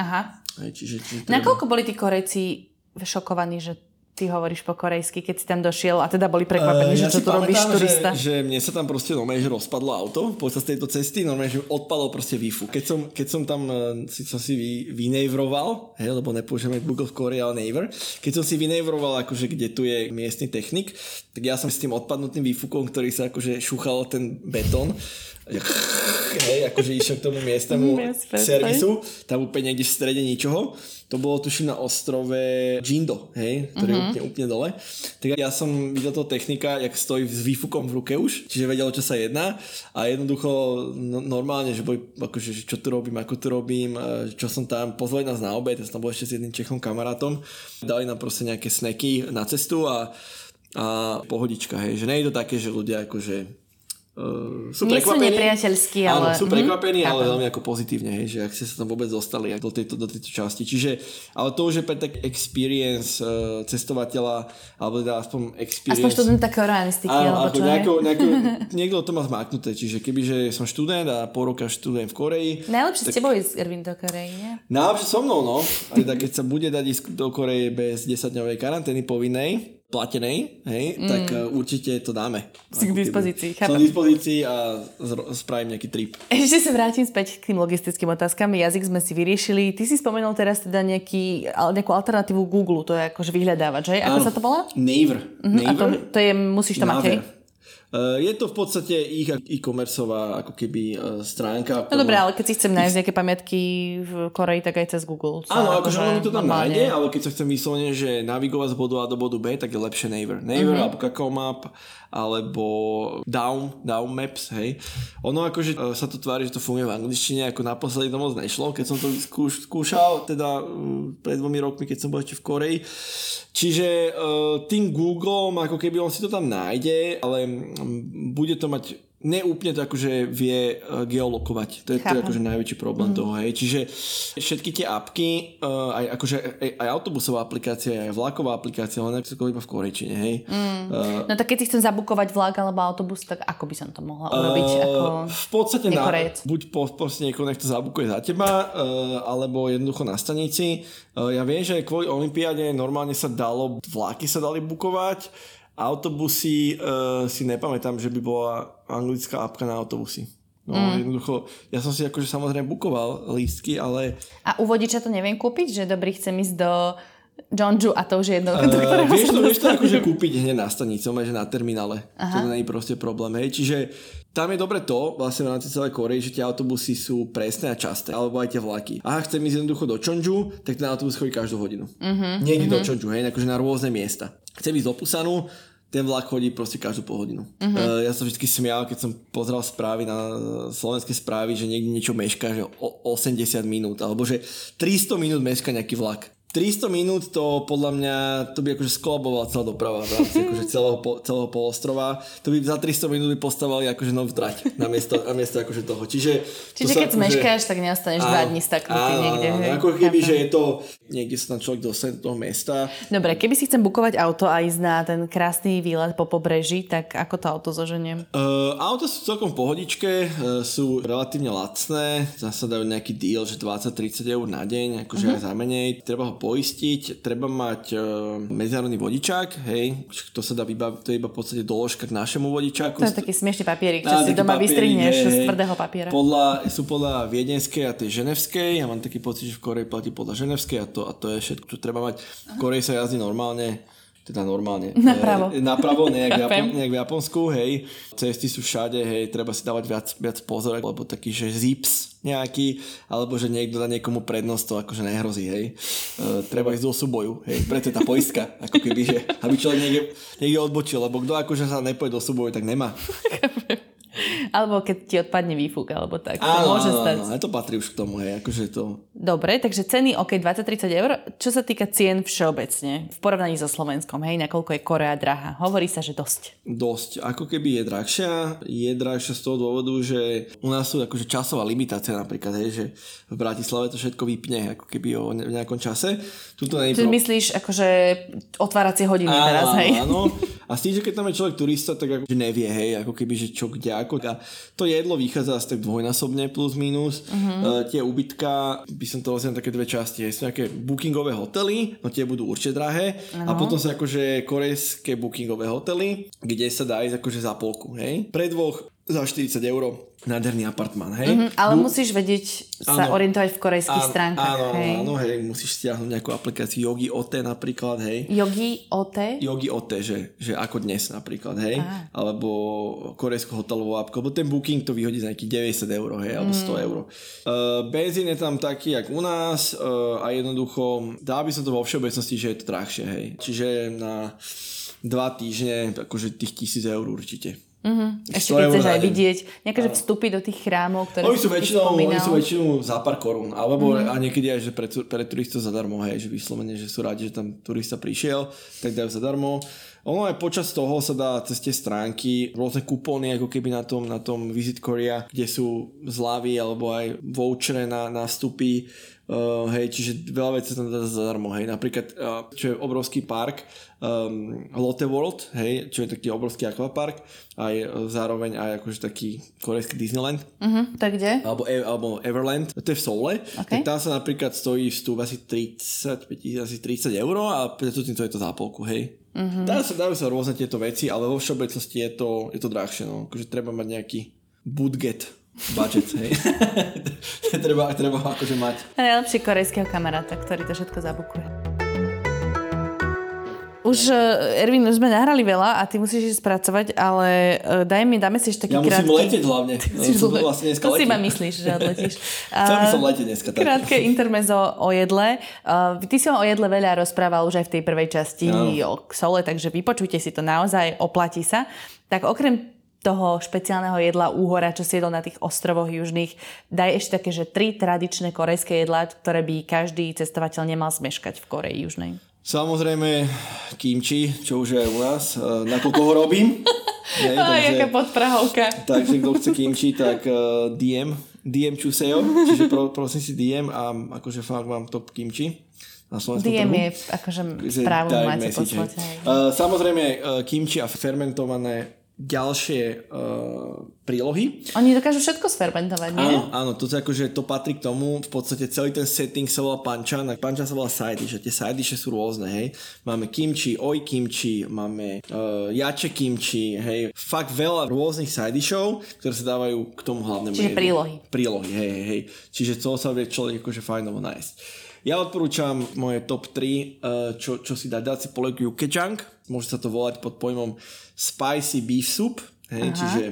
Aha. Hej, čiže, čiže treba... Nakoľko boli tí Korejci šokovaní, že ty hovoríš po korejsky, keď si tam došiel a teda boli prekvapení, uh, že ja čo tu robíš turista? Že, že mne sa tam proste normálne, že rozpadlo auto počas tejto cesty, normálne, že odpadlo proste Wi-Fi. Keď som, keď som tam uh, si, som si vy, vynejvroval, hej, lebo nepoužívame Google v Korea, ale Naver, keď som si vynejvroval, akože kde tu je miestny technik, tak ja som s tým odpadnutým výfukom, ktorý sa akože šúchal ten betón, hej, akože išiel k tomu miestnemu *laughs* servisu, tam úplne niekde v strede ničoho to bolo tuším na ostrove Jindo, hej, ktorý uh-huh. je mhm. úplne, úplne dole. Tak ja som videl toho technika, jak stojí s výfukom v ruke už, čiže vedel, čo sa jedná a jednoducho no, normálne, že boli, akože, čo tu robím, ako tu robím, čo som tam, pozvali nás na obed, ja som tam bol ešte s jedným Čechom kamarátom, dali nám proste nejaké sneky na cestu a a pohodička, hej, že nie je to také, že ľudia akože Uh, sú Nie sú nepriateľskí, ale... Áno, sú prekvapení, mm, ale veľmi ako pozitívne, hej, že ak ste sa tam vôbec dostali do tejto, do tejto časti. Čiže, ale to už je pre tak experience uh, cestovateľa, alebo teda aspoň experience... Aspoň študenta koreanistiky, alebo čo nejako, nejako, *laughs* niekto to má zmáknuté, čiže kebyže som študent a po roka študujem v Koreji... Najlepšie tak... ste boli s Ervin do Koreji, nie? Najlepšie so mnou, no. A teda keď sa bude dať ísť do Koreje bez 10-dňovej karantény povinnej, platenej, hej, mm. tak uh, určite to dáme. Si k dispozícii, chápem. Som k dispozícii a spravím nejaký trip. Ešte sa vrátim späť k tým logistickým otázkam. Jazyk sme si vyriešili. Ty si spomenul teraz teda nejaký, nejakú alternatívu Google, to je akože vyhľadávač, že? Ako Áno. sa to volá? Naver. Uh-huh. Naver. A to, to je, musíš to mať, hej? Eh, je to v podstate ich e-commerceová ako keby eh, stránka. No dobré, ale keď si chcem nájsť nejaké pamiatky v Koreji, tak aj cez Google. Áno, akože ono mi to tam normálne. nájde, ale keď sa chcem vyslovene, že navigovať z bodu A do bodu B, tak je lepšie Naver. Naver uh-huh. alebo Kakao Map alebo Down, Down Maps, hej. Ono akože e, sa to tvári, že to funguje v angličtine, ako naposledy to moc nešlo, keď som to skúš, skúšal, teda pred dvomi rokmi, keď som bol ešte v Koreji. Čiže tým Google, ako keby on si to tam nájde, ale bude to mať neúplne to akože vie uh, geolokovať. To je, to je akože najväčší problém mm. toho. Hej. Čiže všetky tie apky, uh, aj, akože, aj, aj autobusová aplikácia, aj vlaková aplikácia, len ako iba v korejčine. Hej. Mm. Uh, no tak keď si chcem zabukovať vlak alebo autobus, tak ako by som to mohla urobiť? Uh, ako v podstate na, buď po, proste niekoho nech to zabukuje za teba, uh, alebo jednoducho na stanici. Uh, ja viem, že kvôli Olympiáde normálne sa dalo, vlaky sa dali bukovať, Autobusy uh, si nepamätám, že by bola anglická apka na autobusy. No mm. jednoducho, ja som si akože samozrejme bukoval lístky, ale... A u vodiča to neviem kúpiť, že dobrý chcem ísť do Johnju a to už je jedno, uh, do vieš to, vieš to akože kúpiť hneď na stanici, že na terminále. Aha. To je proste problém, hej. Čiže tam je dobre to, vlastne v rámci celej Korei, že tie autobusy sú presné a časté, alebo aj tie vlaky. A chcem ísť jednoducho do Chonju, tak ten autobus chodí každú hodinu. Uh-huh, Niekde uh-huh. do Chonju, hej, akože na rôzne miesta chcem ísť do Pusanu, ten vlak chodí proste každú pol hodinu. Uh-huh. Uh, ja som vždy smial, keď som pozeral správy na slovenské správy, že niekde niečo mešká, že o 80 minút, alebo že 300 minút mešká nejaký vlak. 300 minút to podľa mňa, to by akože skolabovala celá doprava v rámci akože celého, po, celého polostrova. To by za 300 minút by postavali akože novú trať na miesto, na miesto akože toho. Čiže, Čiže keď akože, meškáš, tak neostaneš dva dní staknutý niekde. Hej. Ako keby, že je to, niekde sa tam človek dostane do toho mesta. Dobre, keby si chcem bukovať auto a ísť na ten krásny výlet po pobreží, tak ako to auto zoženiem? Uh, auto sú celkom pohodičke, uh, sú relatívne lacné, zase dajú nejaký deal, že 20-30 eur na deň, akože uh-huh. aj za menej. Treba ho poistiť, treba mať uh, medzinárodný vodičák, hej, to sa dá vybaviť, to je iba v podstate doložka k našemu vodičáku. To je taký smiešný papierik, čo si doma vystrihneš z tvrdého papiera. Podľa, sú podľa viedenskej a tej ženevskej, ja mám taký pocit, že v Koreji platí podľa ženevskej a to, a to je všetko, čo treba mať. V Koreji sa jazdí normálne teda normálne. *laughs* Napravo. E, napravo, nejak, v *laughs* Japon, nejak v Japonsku, hej. Cesty sú všade, hej, treba si dávať viac, viac pozor, lebo taký, že zips nejaký, alebo že niekto dá niekomu prednosť, to akože nehrozí, hej. E, treba ísť do súboju, hej, preto je tá poistka, *laughs* ako keby, že aby človek niekde, niekde odbočil, lebo kto akože sa nepoje do súboju, tak nemá. Alebo keď ti odpadne výfuk, alebo tak. Áno, môže áno, stať. áno, to patrí už k tomu, hej, akože to... Dobre, takže ceny, ok, 20-30 eur. Čo sa týka cien všeobecne, v porovnaní so Slovenskom, hej, nakoľko je Korea drahá? Hovorí sa, že dosť. Dosť. Ako keby je drahšia. Je drahšia z toho dôvodu, že u nás sú akože časová limitácia napríklad, hej, že v Bratislave to všetko vypne, ako keby o nejakom čase. Tuto Ty pro... myslíš akože otváracie hodiny áno, teraz, hej? Áno, a s tým, že keď tam je človek turista, tak akože nevie, hej, ako keby, že čo kde, ako. A to jedlo vychádza asi tak dvojnásobne plus minus. Uh-huh. Uh, tie ubytka by som to rozdiel na také dve časti. Sú nejaké bookingové hotely, no tie budú určite drahé. Ano. A potom sú akože korejské bookingové hotely, kde sa dá ísť akože za polku. Hej. Pre dvoch za 40 eur nádherný apartmán, hej? Mm-hmm, ale Bu- musíš vedieť sa áno, orientovať v korejských áno, stránkach, áno, hej? Áno, hej, musíš stiahnuť nejakú aplikáciu Yogi OT napríklad, hej? Yogi OT? Yogi OT, že, že ako dnes napríklad, hej? Ah. Alebo korejskú hotelovú apku, lebo ten booking to vyhodí za nejakých 90 eur, hej, alebo 100 mm. eur. Uh, benzín je tam taký, jak u nás uh, a jednoducho, dá by som to vo všeobecnosti, že je to drahšie, hej? Čiže na dva týždne, akože tých tisíc eur určite. Uh-huh. Ešte keď chceš aj vidieť nejaké že vstupy do tých chrámov, ktoré oni sú väčšinou, oni sú väčšinou za pár korún, alebo uh-huh. a niekedy aj že pre, pre turistov zadarmo, hej, že vyslovene, že sú rádi, že tam turista prišiel, tak dajú zadarmo. Ono aj počas toho sa dá cez tie stránky rôzne kupóny, ako keby na tom, na tom Visit Korea, kde sú zľavy alebo aj vouchere na, na vstupy Uh, hej, čiže veľa vecí sa tam dá zadarmo, hej. Napríklad, uh, čo je obrovský park, um, Lotte World, hej, čo je taký obrovský akvapark, aj uh, zároveň aj akože taký korejský Disneyland. Uh-huh, tak kde? Alebo, e, alebo Everland, to je v Soule. Okay. Tak tam sa napríklad stojí vstup asi 30, asi 30 eur a preto to je to zápolku, hej. Uh-huh. Dá sa, dajú sa rôzne tieto veci, ale vo všeobecnosti je to, je to drahšie, no. Akože treba mať nejaký budget budget, hej. *laughs* treba, treba akože mať. Najlepší korejského kamaráta, ktorý to všetko zabukuje. Už, uh, Ervin, už sme nahrali veľa a ty musíš ísť spracovať, ale uh, daj mi, dáme si ešte taký krátky... Ja musím letieť hlavne. *laughs* Ja le... vlastne dneska to si ma myslíš, že odletíš. *laughs* Chcel by som letieť dneska. Tak. Krátke intermezo o jedle. Uh, ty si o jedle veľa rozprával už aj v tej prvej časti no. o sole, takže vypočujte si to naozaj, oplatí sa. Tak okrem toho špeciálneho jedla úhora, čo si jedol na tých ostrovoch južných. Daj ešte také, že tri tradičné korejské jedlá, ktoré by každý cestovateľ nemal zmeškať v Koreji južnej. Samozrejme kimči, čo už je u nás, e, nakoľko ho robím. *laughs* Nej, takže, jaká podprahovka. takže kto chce *laughs* kimči, tak uh, DM, DM Chuseo, čiže pro, prosím si DM a akože fakt mám top kimči na DM trhu. je akože správu máte poslať. Uh, samozrejme uh, kimči a fermentované ďalšie uh, prílohy. Oni dokážu všetko sfermentovať, nie? Áno, áno, to, akože, to patrí k tomu, v podstate celý ten setting sa volá panchan, a panchan sa volá side a tie side sú rôzne, hej. Máme kimchi, oj kimchi, máme uh, jače kimchi, hej. Fakt veľa rôznych side ktoré sa dávajú k tomu hlavnému Čiže jedlu. prílohy. Prílohy, hej, hej, hej. Čiže to sa vie človek akože fajnovo nájsť. Ja odporúčam moje top 3, uh, čo, čo si dá, dať si polievku Yukejang, môže sa to volať pod pojmom spicy beef soup, hej, čiže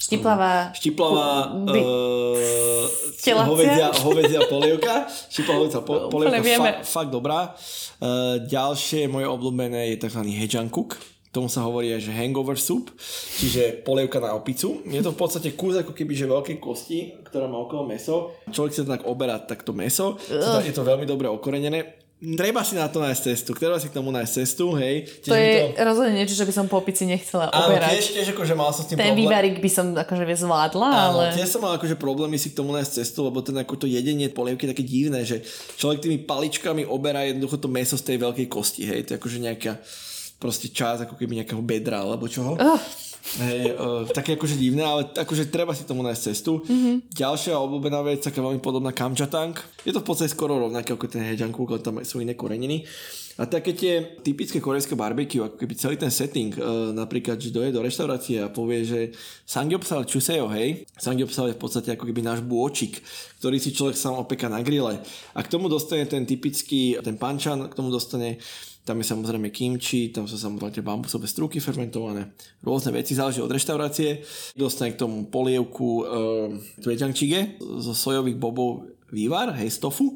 Štiplavá... Štiplavá by... uh, hovedzia, hovedzia polievka. Štiplavá hovedzia po, polievka, fa, fakt dobrá. Uh, ďalšie moje obľúbené je tzv. Hejankuk. Tomu sa hovorí aj, že hangover soup, čiže polievka na opicu. Je to v podstate kus ako keby, že veľké kosti, ktorá má okolo meso. Človek sa tak oberá takto meso. Uh. Je to veľmi dobre okorenené. Treba si na to nájsť cestu. Treba si k tomu nájsť cestu, hej. Tiež to je to... rozhodne niečo, že by som po opici nechcela Áno, oberať. tiež, tiež akože mal som s tým ten problém. vývarik by som akože zvládla, Áno, ale... tiež som mal akože problémy si k tomu nájsť cestu, lebo ten ako to jedenie polievky je také divné, že človek tými paličkami oberá jednoducho to meso z tej veľkej kosti, hej. To je akože nejaká proste čas ako keby nejakého bedra alebo čoho. Uh. Hej, uh, také akože divné, ale akože treba si tomu nájsť cestu. Mm-hmm. Ďalšia obľúbená vec, taká veľmi podobná kamčatang. Je to v podstate skoro rovnaké ako ten hejanku, ale tam sú iné koreniny. A také tie typické korejské barbecue, ako keby celý ten setting, uh, napríklad, že dojde do reštaurácie a povie, že samgyeopsal chuseo, hej. Samgyeopsal je v podstate ako keby náš bôčik, ktorý si človek sám opeka na grille. A k tomu dostane ten typický, ten panchan, k tomu dostane tam je samozrejme kimchi, tam sú samozrejme tie bambusové strúky fermentované, rôzne veci, záleží od reštaurácie. Dostane k tomu polievku e, zo sojových bobov vývar, hej, z tofu. E,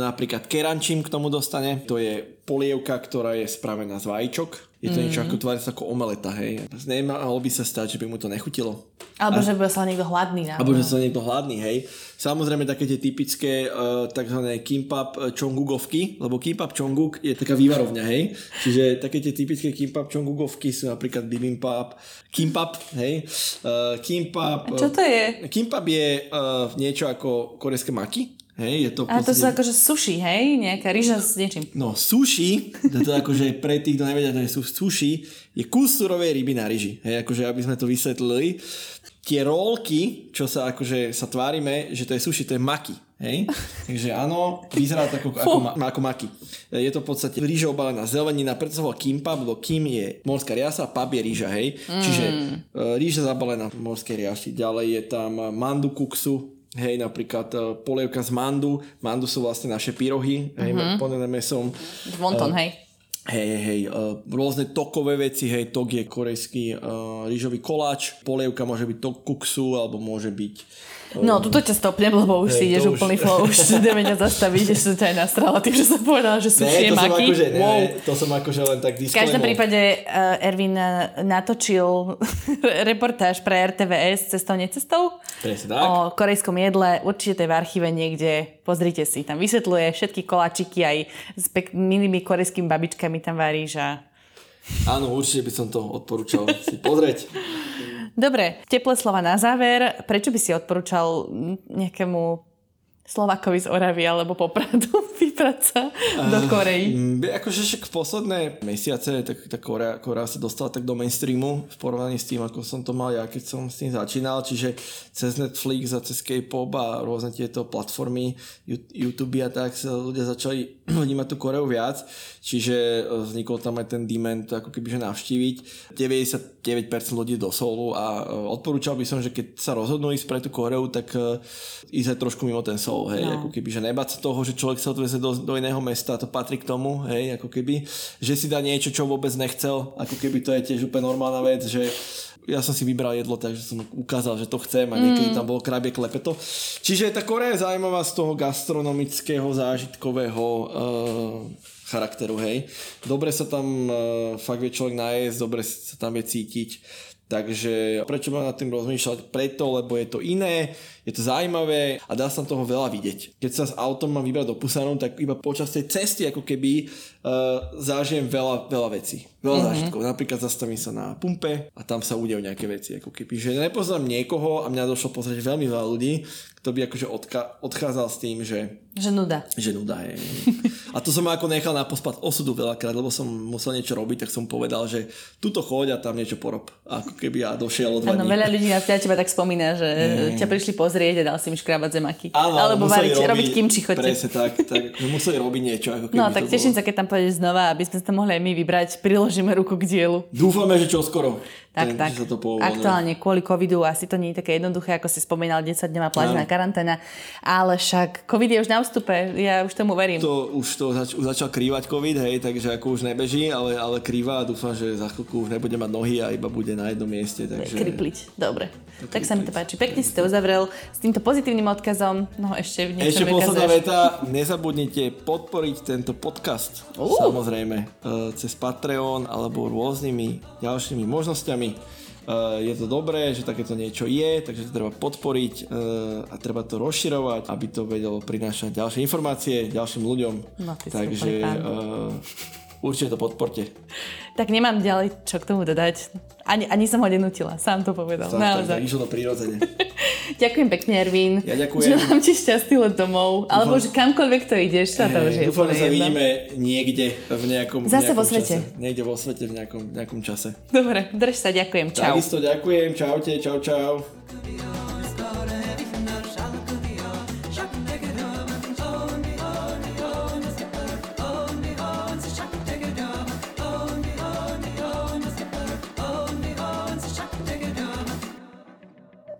napríklad kerančím k tomu dostane, to je polievka, ktorá je spravená z vajíčok, je to mm. niečo ako tvári sa ako omeleta, hej. Nemalo by sa stať, že by mu to nechutilo. Alebo a, že by sa niekto hladný. Náhodou. Alebo že sa niekto hladný, hej. Samozrejme také tie typické uh, tzv. kimpap uh, čongugovky, lebo kimpap čonguk je taká vývarovňa, hej. Čiže také tie typické kimpap čongugovky sú napríklad bibimbap, kimpap, hej. Uh, kimpap. Čo to je? Kimpap je uh, niečo ako korejské maki, Hej, je to a to sú akože sushi, hej? Nejaká ryža s niečím. No, sushi, to, to akože pre tých, kto nevedia, to je sushi, je kus surovej ryby na ryži. Hej, akože aby sme to vysvetlili. Tie rolky, čo sa akože sa tvárime, že to je sushi, to je maki. Hej? Takže áno, vyzerá to ako, ako, ma, ako maky. Je to v podstate rýža obalená zelenina, preto sa volá kimpap, lebo kim je morská riasa a pap je rýža, hej? Mm. Čiže rýža zabalená v morskej riaši. Ďalej je tam mandu kuksu, hej, napríklad uh, polievka z mandu. Mandu sú vlastne naše pyrohy, hej, mm-hmm. plnené mesom. Wonton, uh, hej. Hej, hej, hej, uh, rôzne tokové veci, hej, tok je korejský uh, rýžový koláč, polievka môže byť tok kuksu, alebo môže byť No, tuto ťa stopnem, lebo už hey, si ideš úplný už... flow, už *laughs* ideme ťa zastaviť, že som ťa aj nastrala tým, že som povedala, že sú ne, to maky. Akože, ne, wow. to som akože len tak V každom prípade uh, Ervin eh, natočil *laughs* reportáž pre RTVS cestou, necestou. Presne tak. O korejskom jedle, určite to je v archíve niekde, pozrite si, tam vysvetľuje všetky koláčiky aj s pek- milými korejskými babičkami tam varíš a Áno, určite by som to odporúčal si pozrieť. *laughs* Dobre, teplé slova na záver. Prečo by si odporúčal nejakému Slovakovi z Oravy alebo Popradu *laughs* vybrať sa uh, do Korei? Uh, akože však posledné mesiace tak, tá Korea, Korea sa dostala tak do mainstreamu v porovnaní s tým, ako som to mal ja, keď som s tým začínal, čiže cez Netflix a cez K-pop a rôzne tieto platformy YouTube a tak sa ľudia začali *clears throat* vnímať tú Koreu viac, čiže e, vznikol tam aj ten demand ako keby že navštíviť 99% ľudí do Soulu a e, odporúčal by som, že keď sa rozhodnú ísť pre tú Koreu, tak ísť aj trošku mimo ten Soul bol, hej, no. ako keby, že nebať sa toho, že človek sa odveze do, do iného mesta, to patrí k tomu, hej, ako keby, že si dá niečo, čo vôbec nechcel, ako keby to je tiež úplne normálna vec, že ja som si vybral jedlo, takže som ukázal, že to chcem a niekedy mm. tam bolo krabie klepeto. Čiže tá Korea je zaujímavá z toho gastronomického, zážitkového uh, charakteru, hej. Dobre sa tam uh, fakt vie človek najesť, dobre sa tam vie cítiť. Takže prečo mám nad tým rozmýšľať? Preto, lebo je to iné, je to zaujímavé a dá sa toho veľa vidieť. Keď sa s autom mám vybrať do Pusanu, tak iba počas tej cesty ako keby uh, zážijem veľa, veľa vecí. Veľa mm-hmm. zážitkov. Napríklad zastavím sa na pumpe a tam sa udejú nejaké veci. Ako keby. Že nepoznám niekoho a mňa došlo pozrieť veľmi veľa ľudí, kto by akože odka- odchádzal s tým, že... Že nuda. Že nuda, je. A to som ako nechal na pospat osudu veľakrát, lebo som musel niečo robiť, tak som povedal, že tuto choď a tam niečo porob. Ako keby ja došiel od Áno, veľa ľudí na teba tak spomína, že mm. ťa prišli pozrieť a dal si mi škrábať zemaky. Áno, Alebo variť, robiť, robiť kimči chote. Presne tak, tak museli robiť niečo. Ako no tak teším bolo. sa, keď tam pôjdeš znova, aby sme sa mohli aj my vybrať, priložíme ruku k dielu. Dúfame, že čo skoro. Tak, ten, tak. Sa to Aktuálne kvôli covidu asi to nie je také jednoduché, ako si spomínal, 10 dňová plážna karanténa, ale však covid je už na ústupe, ja už tomu verím. To už to zač- už začal krývať covid, hej, takže ako už nebeží, ale, ale krýva a dúfam, že za chvíľku už nebude mať nohy a iba bude na jednom mieste. Takže... Kripliť, dobre. Kripliť. Tak sa mi to páči. Pekne si to uzavrel s týmto pozitívnym odkazom. No ešte v Ešte posledná veta, nezabudnite podporiť tento podcast. Uh. Samozrejme, e, cez Patreon alebo rôznymi ďalšími možnosťami Je to dobré, že takéto niečo je, takže to treba podporiť uh, a treba to rozširovať, aby to vedelo prinášať ďalšie informácie ďalším ľuďom. No, takže uh, určite to podporte. Tak nemám ďalej čo k tomu dodať. Ani, ani som ho nenutila, sám to povedal. Tak, Naozaj. tak, išlo to prirodzene. *laughs* ďakujem pekne, Ervin. Ja ďakujem. Želám ti šťastný let domov, alebo že kamkoľvek to ideš, sa to už je Dúfam, že sa vidíme niekde v nejakom Zase nejakom vo svete. Čase. Niekde vo svete v nejakom, nejakom čase. Dobre, drž sa, ďakujem. Čau. Takisto ďakujem, čaute, čau, čau.